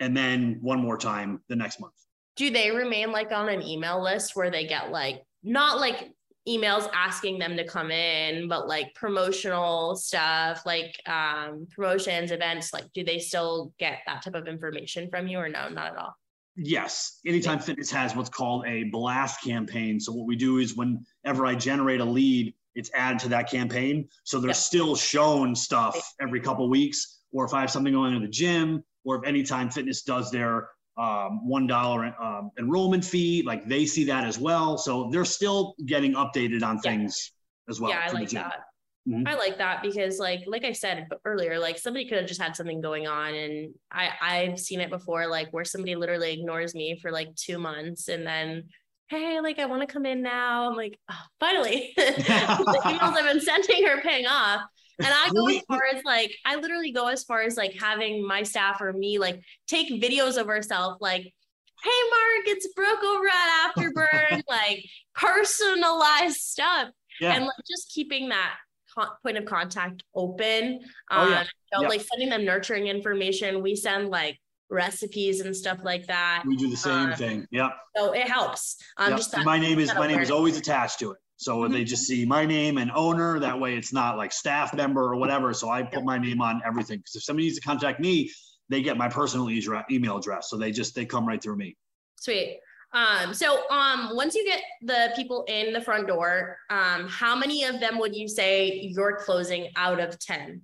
and then one more time the next month. Do they remain like on an email list where they get like not like emails asking them to come in, but like promotional stuff, like um promotions, events, like do they still get that type of information from you or no, not at all? Yes, Anytime Fitness has what's called a blast campaign. So what we do is whenever I generate a lead, it's added to that campaign. So they're Yep. still shown stuff every couple weeks, or if I have something going in the gym, or if Anytime Fitness does their um, one dollar um, enrollment fee, like they see that as well. So they're still getting updated on Yeah. things as well. yeah, I like that. Mhm. I like that because like like I said earlier, like somebody could have just had something going on and I I've seen it before, like where somebody literally ignores me for like two months and then hey, like I want to come in now. I'm like, oh, finally. the emails I've been sending are paying off. And I go as far as like, I literally go as far as like having my staff or me like take videos of ourselves, like, hey, Mark, it's Brooke over at Afterburn, like personalized stuff. Yeah. And like just keeping that con- point of contact open. Oh, yeah. Um, Yeah. like sending them nurturing information. We send like recipes and stuff like that. we do the same Uh, thing. Yeah. So it helps. Um, Yep. just that my name is my name is always attached to it. So they Mhm. just see my name and owner. That way it's not like staff member or whatever. So I put my name on everything. Because if somebody needs to contact me, they get my personal email address. So they just they come right through me. Sweet. Um, so um, once you get the people in the front door, um, how many of them would you say you're closing out of 10?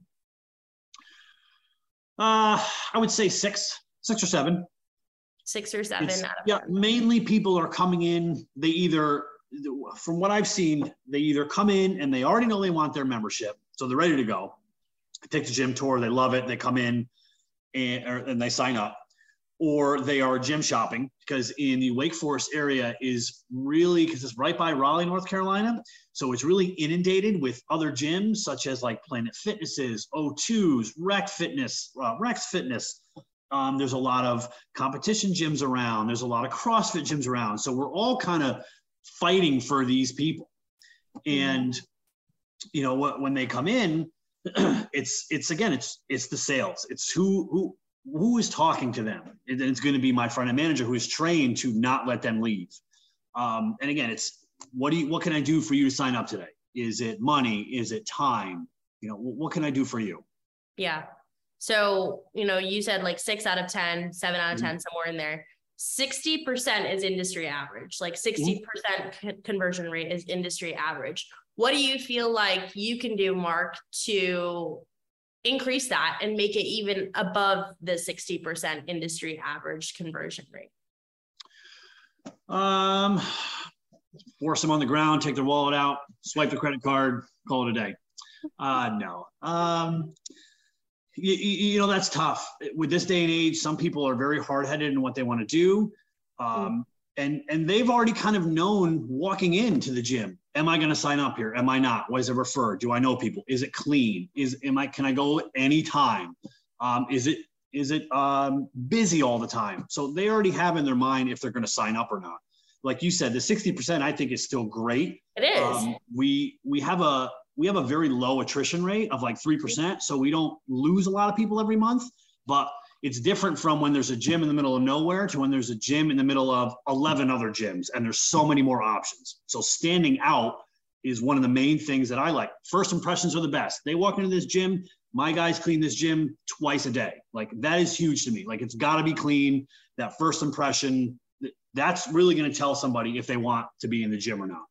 Uh, I would say six, six or seven. Six or seven out of yeah, 10? mainly people are coming in. They either, from what I've seen, they either come in and they already know they want their membership, so they're ready to go. Take the gym tour, they love it, they come in and, or, and they sign up, or they are gym shopping because in the Wake Forest area is really because it's right by Raleigh, North Carolina, so it's really inundated with other gyms such as like Planet Fitnesses, O2s, Rec Fitness, uh, Rex Fitness. Um, there's a lot of competition gyms around. There's a lot of CrossFit gyms around. So we're all kind of fighting for these people. And you know? When they come in, it's it's again it's it's the sales. It's who who who is talking to them. It's going to be my front end manager who is trained to not let them leave. Um, and again, it's what do you what can I do for you to sign up today? Is it money? Is it time? You know, what can I do for you? Yeah. So, you know, you said like six out of 10, seven out of Mhm. 10, somewhere in there. 60% is industry average, like 60% con- conversion rate is industry average. What do you feel like you can do, Mark, to increase that and make it even above the 60% industry average conversion rate? Um, force them on the ground, take their wallet out, swipe the credit card, call it a day. Uh, no. Um, you, you know, that's tough. With this day and age, some people are very hard headed in what they want to do. Um, and, and they've already kind of known walking into the gym. Am I going to sign up here? Am I not? Was it referred? Do I know people? Is it clean? Is, am I, can I go anytime? Um, is it, is it um, busy all the time? So they already have in their mind if they're going to sign up or not. Like you said, the 60% I think is still great. It is. Um, we we have a we have a very low attrition rate of like three percent, so we don't lose a lot of people every month. But it's different from when there's a gym in the middle of nowhere to when there's a gym in the middle of 11 other gyms, and there's so many more options. So standing out is one of the main things that I like. First impressions are the best. They walk into this gym, my guys clean this gym twice a day. Like that is huge to me. Like it's got to be clean. That first impression, that's really going to tell somebody if they want to be in the gym or not.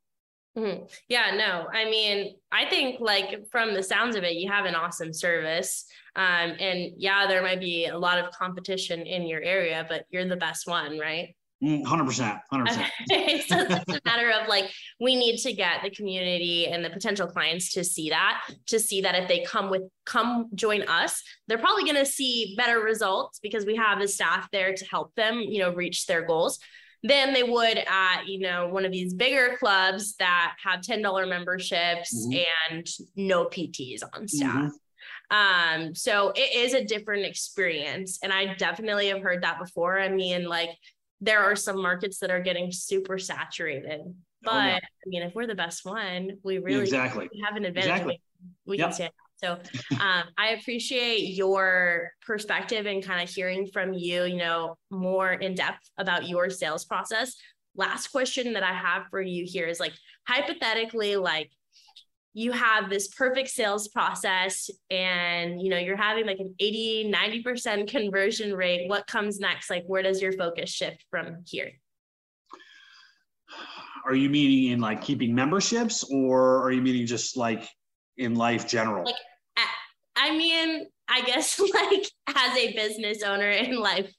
Mm-hmm. Yeah, no, I mean, I think like from the sounds of it, you have an awesome service. Um, and yeah, there might be a lot of competition in your area, but you're the best one, right? Mm, hundred percent, hundred percent. So it's a matter of like we need to get the community and the potential clients to see that, to see that if they come with come join us, they're probably going to see better results because we have the staff there to help them, you know, reach their goals than they would at you know one of these bigger clubs that have $10 memberships mm-hmm. and no pts on staff mm-hmm. um so it is a different experience and i definitely have heard that before i mean like there are some markets that are getting super saturated but oh, yeah. i mean if we're the best one we really exactly have an advantage exactly. we, we yep. can stand so um, I appreciate your perspective and kind of hearing from you, you know, more in depth about your sales process. Last question that I have for you here is like hypothetically, like you have this perfect sales process and you know you're having like an 80 90% conversion rate what comes next like where does your focus shift from here are you meaning in like keeping memberships or are you meaning just like in life general? Like, I mean, I guess like as a business owner in life.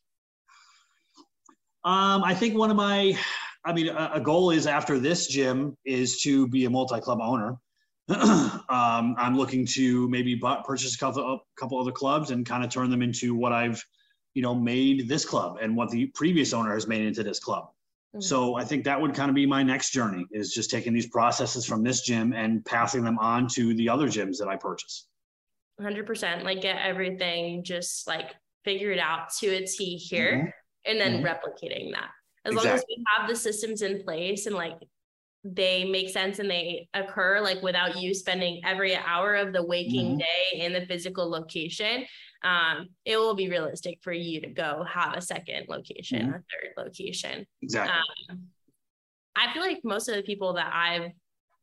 Um, I think one of my, I mean, a, a goal is after this gym is to be a multi-club owner. um, I'm looking to maybe buy, purchase a couple, a couple other clubs and kind of turn them into what I've, you know, made this club and what the previous owner has made into this club. Mm-hmm. So I think that would kind of be my next journey is just taking these processes from this gym and passing them on to the other gyms that I purchase. 100% like get everything just like figured out to a T here mm-hmm. and then mm-hmm. replicating that. As exactly. long as we have the systems in place and like they make sense and they occur like without you spending every hour of the waking mm-hmm. day in the physical location um, it will be realistic for you to go have a second location, mm-hmm. a third location. Exactly. Um, I feel like most of the people that I've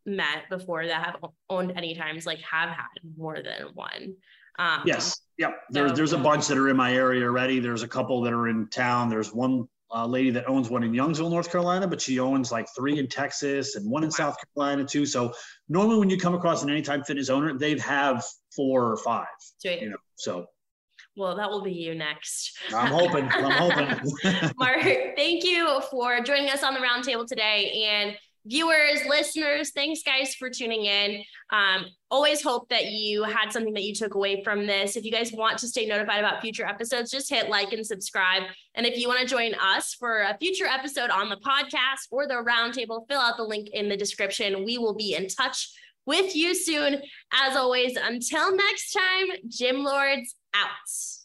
met before that have owned any times like have had more than one. Um, yes. Yep. There, so, there's a bunch that are in my area already. There's a couple that are in town. There's one uh, lady that owns one in Youngsville, North Carolina, but she owns like three in Texas and one in South Carolina too. So normally when you come across an anytime fitness owner, they'd have four or five. Sweet. You know, so well, that will be you next. I'm hoping. I'm hoping. Mark, thank you for joining us on the roundtable today. And viewers, listeners, thanks guys for tuning in. Um, always hope that you had something that you took away from this. If you guys want to stay notified about future episodes, just hit like and subscribe. And if you want to join us for a future episode on the podcast or the roundtable, fill out the link in the description. We will be in touch with you soon. As always, until next time, Gym Lords out.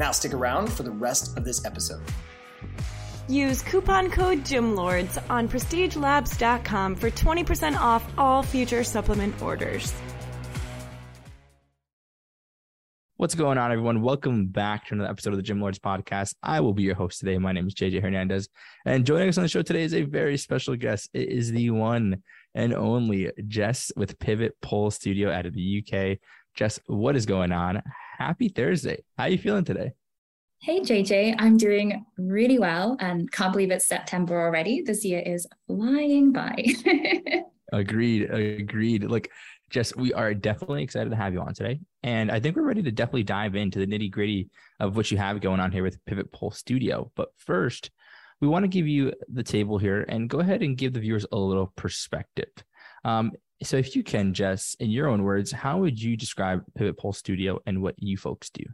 Now stick around for the rest of this episode. Use coupon code GYMLORDS on prestigelabs.com for 20% off all future supplement orders. What's going on, everyone? Welcome back to another episode of the Gym Lords podcast. I will be your host today. My name is JJ Hernandez, and joining us on the show today is a very special guest. It is the one and only Jess with Pivot Pole Studio out of the UK. Jess, what is going on? Happy Thursday. How are you feeling today? Hey, JJ, I'm doing really well and can't believe it's September already. This year is flying by. agreed. Agreed. Look, Jess, we are definitely excited to have you on today. And I think we're ready to definitely dive into the nitty gritty of what you have going on here with Pivot Pole Studio. But first, we want to give you the table here and go ahead and give the viewers a little perspective. Um, so if you can, Jess, in your own words, how would you describe Pivot Pole Studio and what you folks do?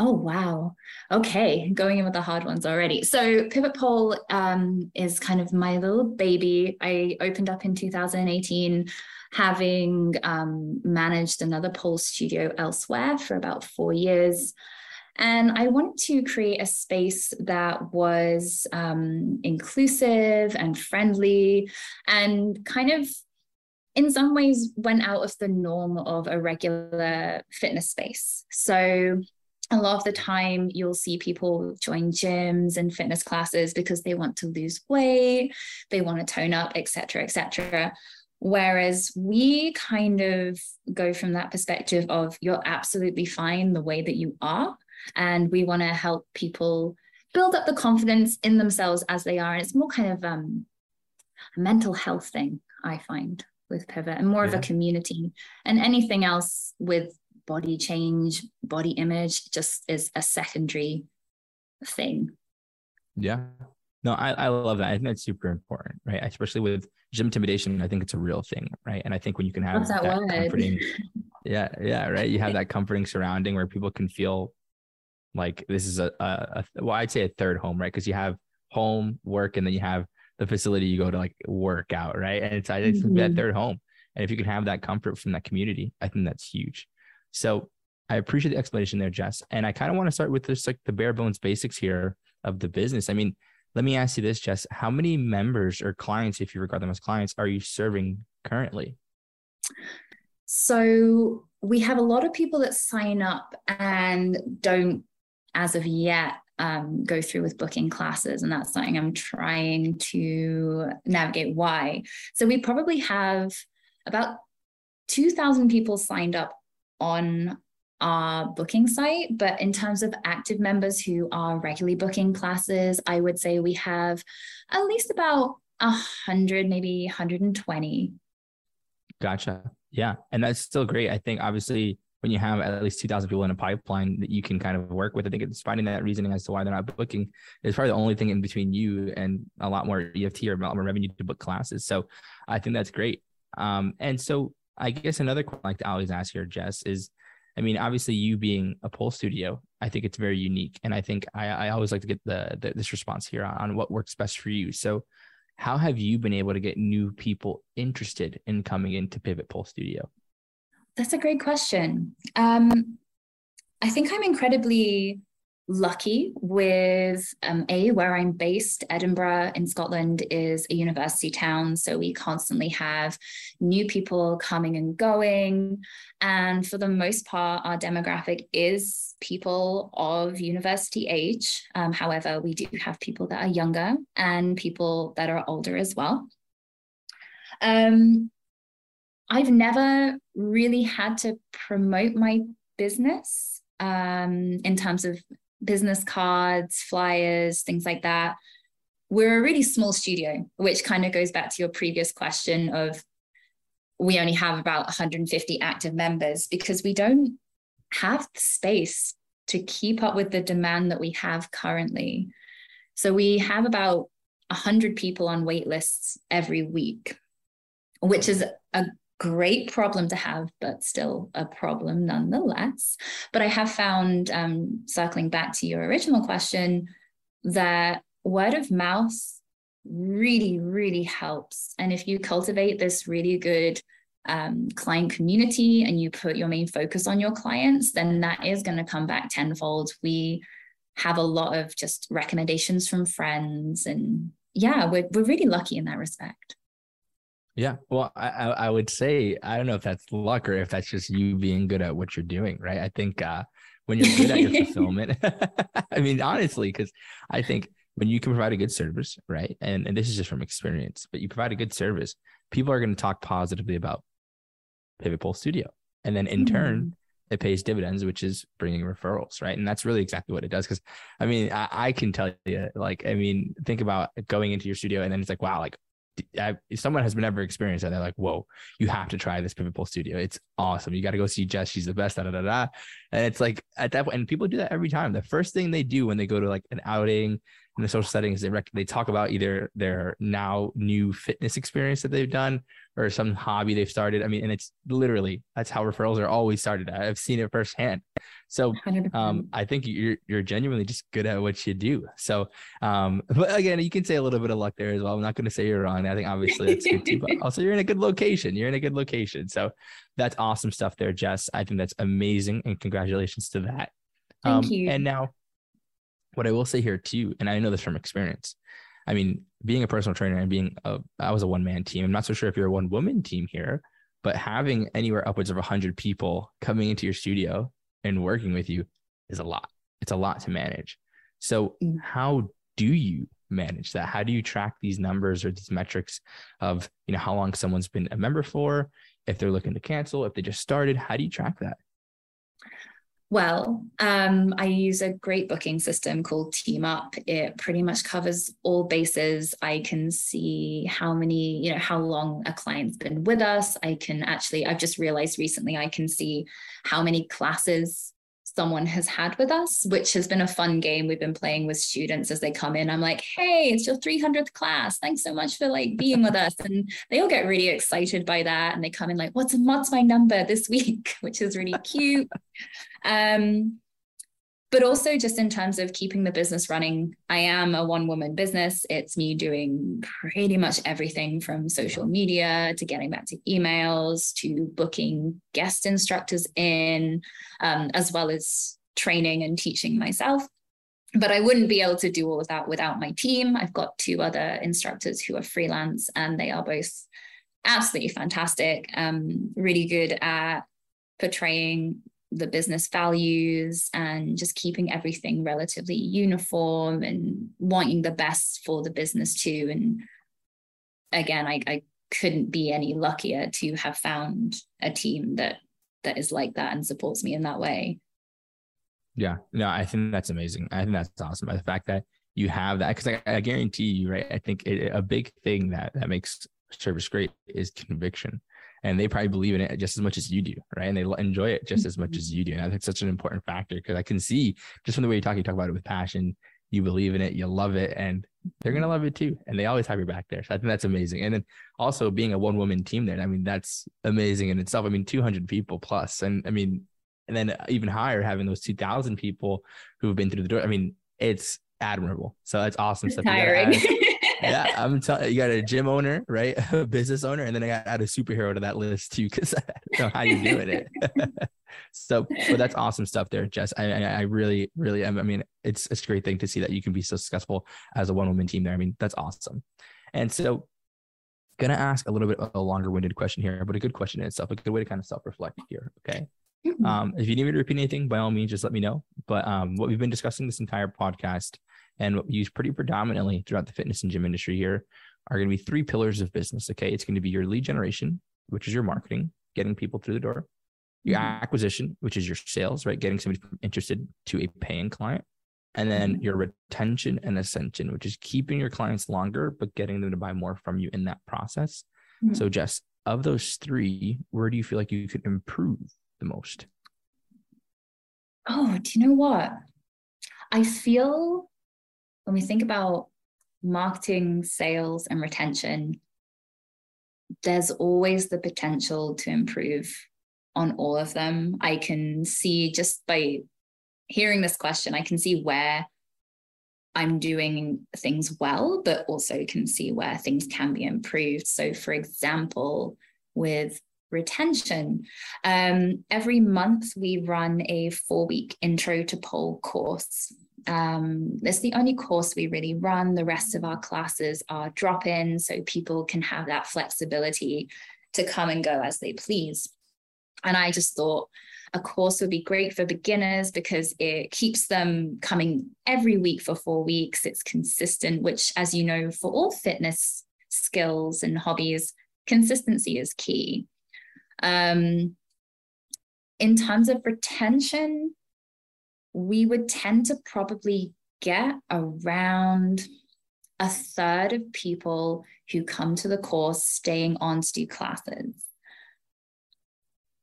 Oh, wow. Okay, going in with the hard ones already. So, Pivot Pole um, is kind of my little baby. I opened up in 2018, having um, managed another pole studio elsewhere for about four years. And I wanted to create a space that was um, inclusive and friendly and kind of in some ways went out of the norm of a regular fitness space. So a lot of the time you'll see people join gyms and fitness classes because they want to lose weight they want to tone up etc etc whereas we kind of go from that perspective of you're absolutely fine the way that you are and we want to help people build up the confidence in themselves as they are. And it's more kind of um, a mental health thing i find with pivot and more yeah. of a community and anything else with body change, body image just is a secondary thing. Yeah. No, I, I love that. I think that's super important, right? Especially with gym intimidation, I think it's a real thing, right? And I think when you can have What's that, that comforting, yeah, yeah, right. You have that comforting surrounding where people can feel like this is a, a, a well, I'd say a third home, right? Because you have home, work, and then you have the facility you go to like work out, right? And it's, it's mm-hmm. that third home. And if you can have that comfort from that community, I think that's huge. So I appreciate the explanation there, Jess. And I kind of want to start with just like the bare bones basics here of the business. I mean, let me ask you this, Jess. How many members or clients, if you regard them as clients, are you serving currently? So we have a lot of people that sign up and don't, as of yet, um, go through with booking classes. And that's something I'm trying to navigate why. So we probably have about 2,000 people signed up on our booking site. But in terms of active members who are regularly booking classes, I would say we have at least about hundred, maybe 120. Gotcha. Yeah. And that's still great. I think obviously when you have at least 2000 people in a pipeline that you can kind of work with, I think it's finding that reasoning as to why they're not booking is probably the only thing in between you and a lot more EFT or a lot more revenue to book classes. So I think that's great. Um, and so I guess another question like to always ask here, Jess, is I mean, obviously, you being a pole studio, I think it's very unique, and I think I, I always like to get the, the this response here on, on, what works best for you. So, how have you been able to get new people interested in coming into Pivot Pole Studio? That's a great question. Um, I think I'm incredibly lucky with um, a where i'm based. Edinburgh in scotland is a university town so we constantly have new people coming and going. And for the most part our demographic is people of university age. Um, however we do have people that are younger and people that are older as well. Um, i've never really had to promote my business um, in terms of business cards, flyers, things like that. We're a really small studio, which kind of goes back to your previous question of we only have about 150 active members because we don't have the space to keep up with the demand that we have currently. So we have about 100 people on wait lists every week, which is a great problem to have, but still a problem nonetheless. But I have found, um, circling back to your original question, that word of mouth really, really helps. And if you cultivate this really good um, client community and you put your main focus on your clients, then that is going to come back tenfold. We have a lot of just recommendations from friends and yeah, we're, we're really lucky in that respect. Yeah. Well, I, I would say, I don't know if that's luck or if that's just you being good at what you're doing, right? I think uh, when you're good at your fulfillment, I mean, honestly, because I think when you can provide a good service, right? And, and this is just from experience, but you provide a good service, people are going to talk positively about Pivot Pole Studio. And then in mm-hmm. turn, it pays dividends, which is bringing referrals, right? And that's really exactly what it does. Because I mean, I, I, can tell you, like, I mean, think about going into your studio and then it's like, wow, like I, someone has never experienced that, they're like, whoa, you have to try this Pivot Pole Studio. It's awesome. You got to go see Jess. She's the best. Da, da, da, da. And it's like at that point, and people do that every time. The first thing they do when they go to like an outing in the social settings they rec- they talk about either their now new fitness experience that they've done or some hobby they've started. I mean, and it's literally that's how referrals are always started. I've seen it firsthand. So um, I think you're you're genuinely just good at what you do. So, um, but again, you can say a little bit of luck there as well. I'm not going to say you're wrong. I think obviously that's good too. But also, you're in a good location. You're in a good location. So that's awesome stuff there, Jess. I think that's amazing, and congratulations to that. Thank um, you. And now, what I will say here too, and I know this from experience. I mean, being a personal trainer and being a, I was a one man team. I'm not so sure if you're a one woman team here, but having anywhere upwards of 100 people coming into your studio and working with you is a lot. It's a lot to manage. So, mm. how do you manage that? How do you track these numbers or these metrics of, you know, how long someone's been a member for, if they're looking to cancel, if they just started? How do you track that? Well, um, I use a great booking system called TeamUp. It pretty much covers all bases. I can see how many, you know, how long a client's been with us. I can actually, I've just realized recently, I can see how many classes someone has had with us, which has been a fun game we've been playing with students as they come in. I'm like, hey, it's your 300th class. Thanks so much for like being with us. And they all get really excited by that. And they come in like, what's, what's my number this week, which is really cute. Um, but also just in terms of keeping the business running i am a one woman business. It's me doing pretty much everything from social media to getting back to emails to booking guest instructors in um, as well as training and teaching myself. But i wouldn't be able to do all of that without my team. I've got two other instructors who are freelance and they are both absolutely fantastic. Um, really good at portraying the business values and just keeping everything relatively uniform and wanting the best for the business too. And again, I, I couldn't be any luckier to have found a team that that is like that and supports me in that way. Yeah, no, I think that's amazing. I think that's awesome. The fact that you have that, because I, I, guarantee you, right? I think it, a big thing that that makes service great is conviction and they probably believe in it just as much as you do, right? And they enjoy it just as much as you do. And I think such an important factor because I can see just from the way you talk, you talk about it with passion, you believe in it, you love it, and they're gonna love it too. And they always have your back there. So I think that's amazing. And then also being a one woman team there, I mean, that's amazing in itself. I mean, 200 people plus, and I mean, and then even higher, having those 2,000 people who've been through the door. I mean, it's admirable. So that's awesome it's stuff. Tiring. yeah, I'm telling you got a gym owner, right? A business owner, and then I got add a superhero to that list too, because I don't know how you're doing it. so, but that's awesome stuff there, Jess. I, I really, really, I mean, it's it's a great thing to see that you can be so successful as a one woman team there. I mean, that's awesome. And so, gonna ask a little bit of a longer winded question here, but a good question in itself, a good way to kind of self reflect here. Okay. Mm-hmm. Um, if you need me to repeat anything, by all means, just let me know. But um, what we've been discussing this entire podcast and what we use pretty predominantly throughout the fitness and gym industry here are going to be three pillars of business. Okay. It's going to be your lead generation, which is your marketing, getting people through the door, your mm-hmm. acquisition, which is your sales, right? Getting somebody interested to a paying client. And then mm-hmm. your retention and ascension, which is keeping your clients longer, but getting them to buy more from you in that process. Mm-hmm. So, Jess, of those three, where do you feel like you could improve the most? Oh, do you know what? I feel when we think about marketing, sales, and retention, there's always the potential to improve on all of them. I can see just by hearing this question, I can see where I'm doing things well, but also can see where things can be improved. So, for example, with retention, um, every month we run a four week intro to pole course. Um, it's the only course we really run. The rest of our classes are drop in, so people can have that flexibility to come and go as they please. And I just thought a course would be great for beginners because it keeps them coming every week for four weeks. It's consistent, which, as you know, for all fitness skills and hobbies, consistency is key. Um, in terms of retention, we would tend to probably get around a third of people who come to the course staying on to do classes.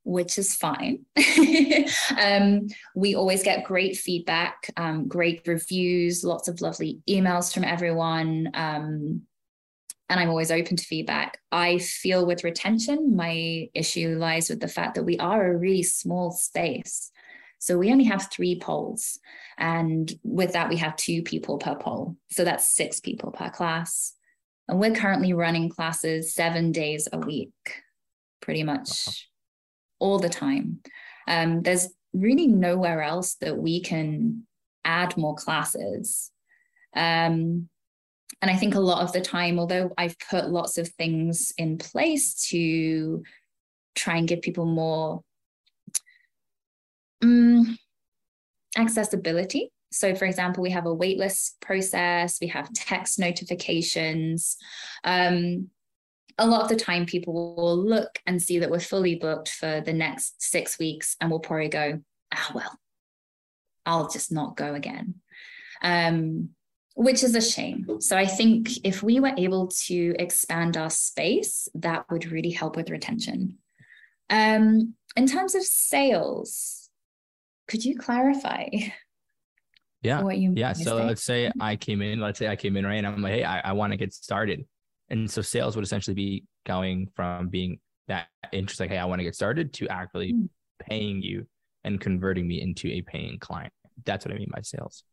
which is fine. um, we always get great feedback, um, great reviews, lots of lovely emails from everyone. Um, and I'm always open to feedback. I feel with retention, my issue lies with the fact that we are a really small space. So we only have three poles. And with that, we have two people per pole. So that's six people per class. And we're currently running classes seven days a week, pretty much all the time. Um, there's really nowhere else that we can add more classes. Um, and I think a lot of the time, although I've put lots of things in place to try and give people more um, accessibility. So, for example, we have a waitlist process, we have text notifications. Um, a lot of the time people will look and see that we're fully booked for the next six weeks and we'll probably go, ah, well, I'll just not go again. Um, which is a shame. So I think if we were able to expand our space, that would really help with retention. Um, in terms of sales, could you clarify? Yeah. What you yeah. So let's say I came in, let's say I came in right and I'm like, hey, I, I want to get started. And so sales would essentially be going from being that interest, like, hey, I want to get started to actually mm. paying you and converting me into a paying client. That's what I mean by sales.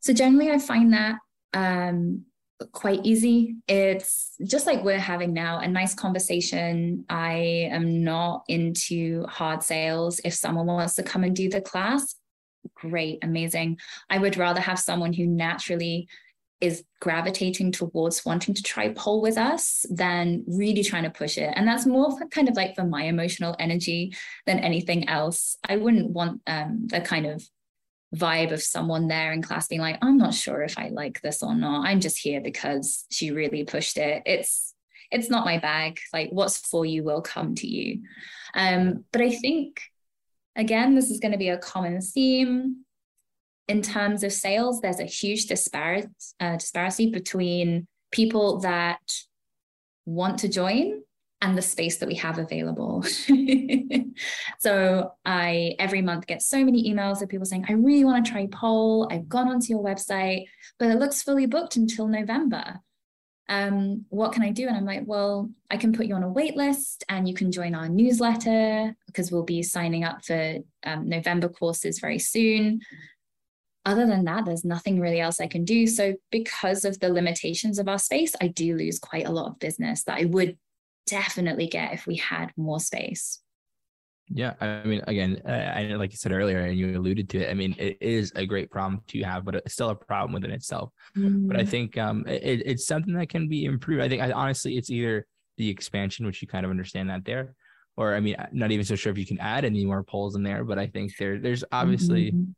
So generally, I find that um, quite easy. It's just like we're having now a nice conversation. I am not into hard sales. If someone wants to come and do the class, great, amazing. I would rather have someone who naturally is gravitating towards wanting to try pole with us than really trying to push it. And that's more kind of like for my emotional energy than anything else. I wouldn't want um, the kind of vibe of someone there in class being like, I'm not sure if I like this or not. I'm just here because she really pushed it. It's it's not my bag. Like what's for you will come to you. Um, but I think again, this is going to be a common theme in terms of sales, there's a huge disparity, uh, disparity between people that want to join and the space that we have available. so I every month get so many emails of people saying, I really want to try pole. I've gone onto your website, but it looks fully booked until November. Um, what can I do? And I'm like, well, I can put you on a wait list and you can join our newsletter because we'll be signing up for um, November courses very soon other than that, there's nothing really else I can do. So, because of the limitations of our space, I do lose quite a lot of business that I would definitely get if we had more space. Yeah, I mean, again, I like you said earlier, and you alluded to it. I mean, it is a great problem to have, but it's still a problem within itself. Mm. But I mm. think um, it, it's something that can be improved. I think, I, honestly, it's either the expansion, which you kind of understand that there, or I mean, not even so sure if you can add any more poles in there. But I think there, there's obviously mm-hmm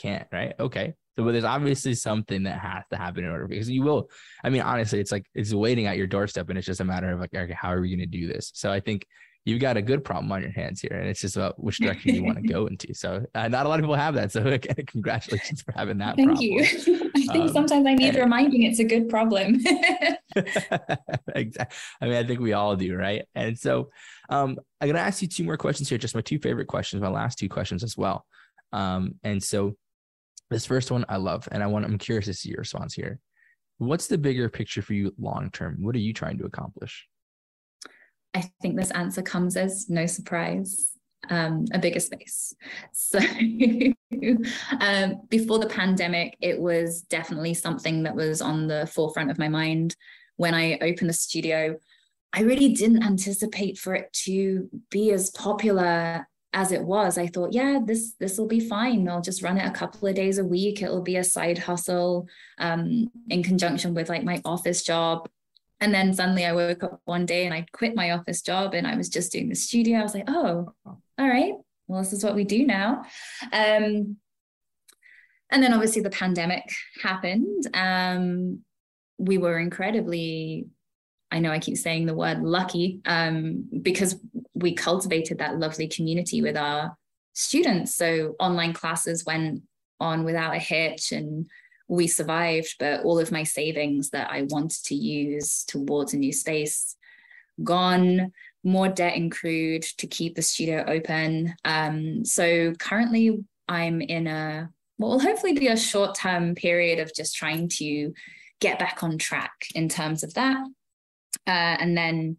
can't, right? Okay. So but there's obviously something that has to happen in order because you will. I mean, honestly, it's like it's waiting at your doorstep, and it's just a matter of like, okay, how are we going to do this? So I think you've got a good problem on your hands here, and it's just about which direction you want to go into. So uh, not a lot of people have that. So again, congratulations for having that. Thank problem. you. I think um, sometimes I need and, reminding it's a good problem. exactly. I mean, I think we all do, right? And so um, I'm going to ask you two more questions here. Just my two favorite questions, my last two questions as well. Um, and so this first one I love, and I want I'm curious to see your response here. What's the bigger picture for you long term? What are you trying to accomplish? I think this answer comes as no surprise. Um, a bigger space. So um, before the pandemic, it was definitely something that was on the forefront of my mind. When I opened the studio, I really didn't anticipate for it to be as popular as it was i thought yeah this this will be fine. I'll just run it a couple of days a week. It'll be a side hustle um, in conjunction with like my office job. And then suddenly i woke up one day and i quit my office job and i was just doing the studio. I was like oh all right. Well this is what we do now. Um, and then obviously the pandemic happened. Um, we were incredibly I know I keep saying the word lucky um, because we cultivated that lovely community with our students. So online classes went on without a hitch and we survived, but all of my savings that I wanted to use towards a new space gone. more debt accrued to keep the studio open. Um, so currently, I'm in a what will hopefully be a short term period of just trying to get back on track in terms of that. Uh, and then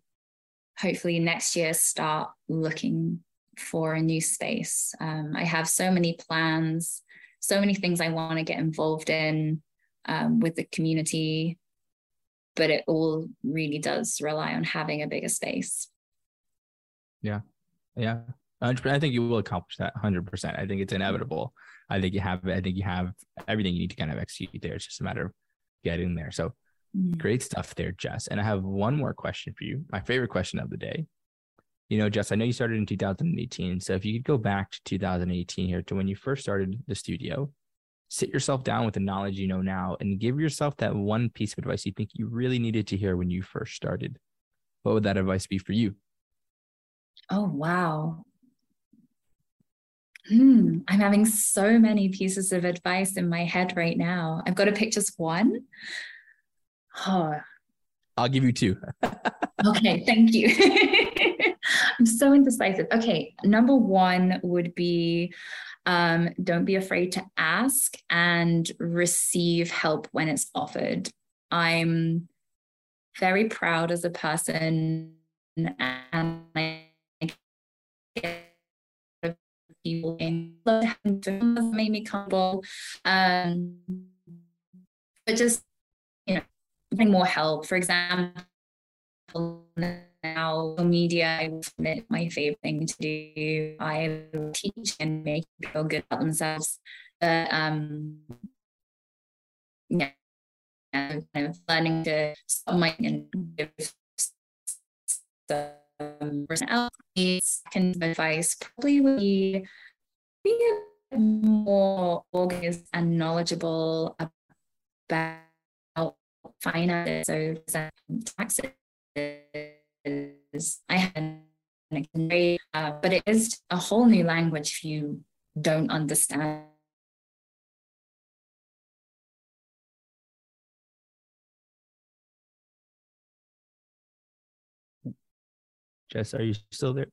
hopefully next year start looking for a new space. Um, I have so many plans, so many things I want to get involved in um, with the community, but it all really does rely on having a bigger space. Yeah. Yeah. I think you will accomplish that 100%. I think it's inevitable. I think you have I think you have everything you need to kind of execute there. It's just a matter of getting there. So mm. great stuff there, Jess. And I have one more question for you. My favorite question of the day. You know, Jess, I know you started in 2018. So if you could go back to 2018 here to when you first started the studio, sit yourself down with the knowledge you know now and give yourself that one piece of advice you think you really needed to hear when you first started. What would that advice be for you? Oh, wow. Hmm, I'm having so many pieces of advice in my head right now. I've got to pick just one. Oh. I'll give you two. okay, thank you. I'm so indecisive. Okay, number one would be um, don't be afraid to ask and receive help when it's offered. I'm very proud as a person and I get people in made me comfortable. Um, but just getting more help. For example, now media I admit my favorite thing to do. I teach and make people good about themselves. But um yeah, kind of learning to stop my and give personality. Second advice probably would be be more organized and knowledgeable about finance, so taxes. I had uh, but it is a whole new language if you don't understand Jess, are you still there?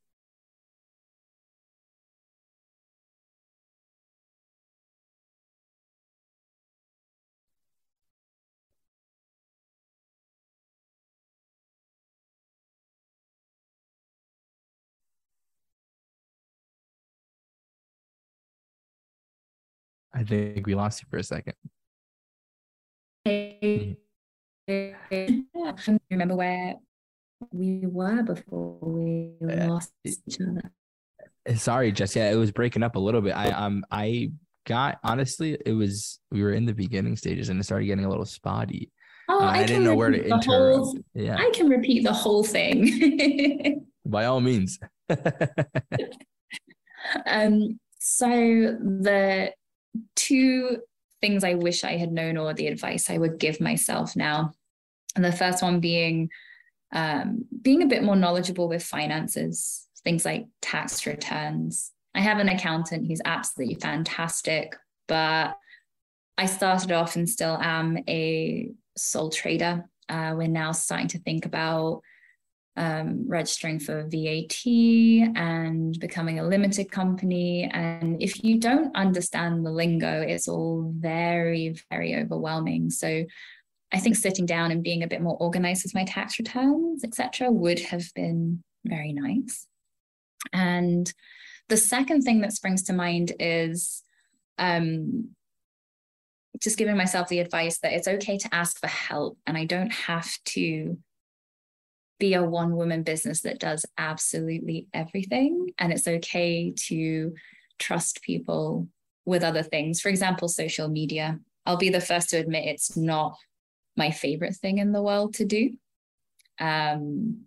I think we lost you for a second. Hey, I can't remember where we were before we lost each other. Eh, sorry, Jessica, it was breaking up a little bit. I um I got honestly, it was we were in the beginning stages and it started getting a little spotty. Oh, uh, I, I didn't know where to interrupt. Whole, yeah, I can repeat the whole thing. By all means. um. So the two things I wish I had known, or the advice I would give myself now, and the first one being um, being a bit more knowledgeable with finances, things like tax returns. I have an accountant who's absolutely fantastic, but I started off and still am a sole trader. Uh, we're now starting to think about um, registering for VAT and becoming a limited company. And if you don't understand the lingo, it's all very, very overwhelming. So I think sitting down and being a bit more organized with my tax returns, etc., would have been very nice. And the second thing that springs to mind is um, just giving myself the advice that it's okay to ask for help, and I don't have to be a one woman business that does absolutely everything. And it's okay to trust people with other things. For example, social media. I'll be the first to admit it's not my favorite thing in the world to do. Um,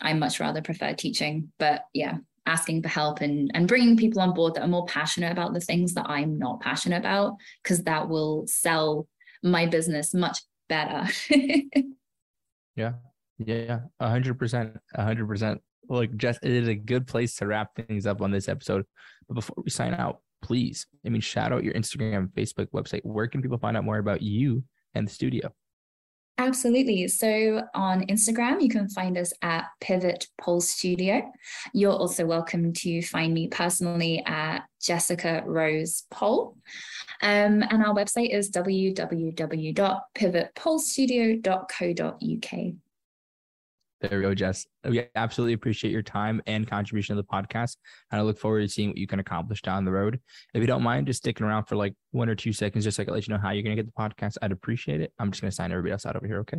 I much rather prefer teaching, but yeah, asking for help and and bringing people on board that are more passionate about the things that I'm not passionate about, because that will sell my business much better. yeah, yeah, a hundred percent, a hundred percent. Look, Jess, it is a good place to wrap things up on this episode. But before we sign out, please, I mean, shout out your Instagram, Facebook, website. Where can people find out more about you and the studio? Absolutely. So on Instagram, you can find us at Pivot Pole Studio. You're also welcome to find me personally at Jessica Rose Pole. Um, and our website is www.pivotpolestudio.co.uk. There we go, Jess. Oh, we absolutely appreciate your time and contribution to the podcast. And I look forward to seeing what you can accomplish down the road. If you don't mind just sticking around for like one or two seconds, just so I can let you know how you're going to get the podcast, I'd appreciate it. I'm just going to sign everybody else out over here. Okay.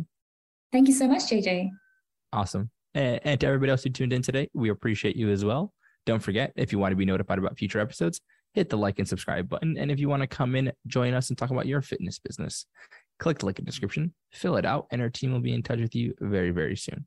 Thank you so much, JJ. Awesome. And, and to everybody else who tuned in today, we appreciate you as well. Don't forget, if you want to be notified about future episodes, hit the like and subscribe button. And if you want to come in, join us and talk about your fitness business, click the link in the description, fill it out, and our team will be in touch with you very, very soon.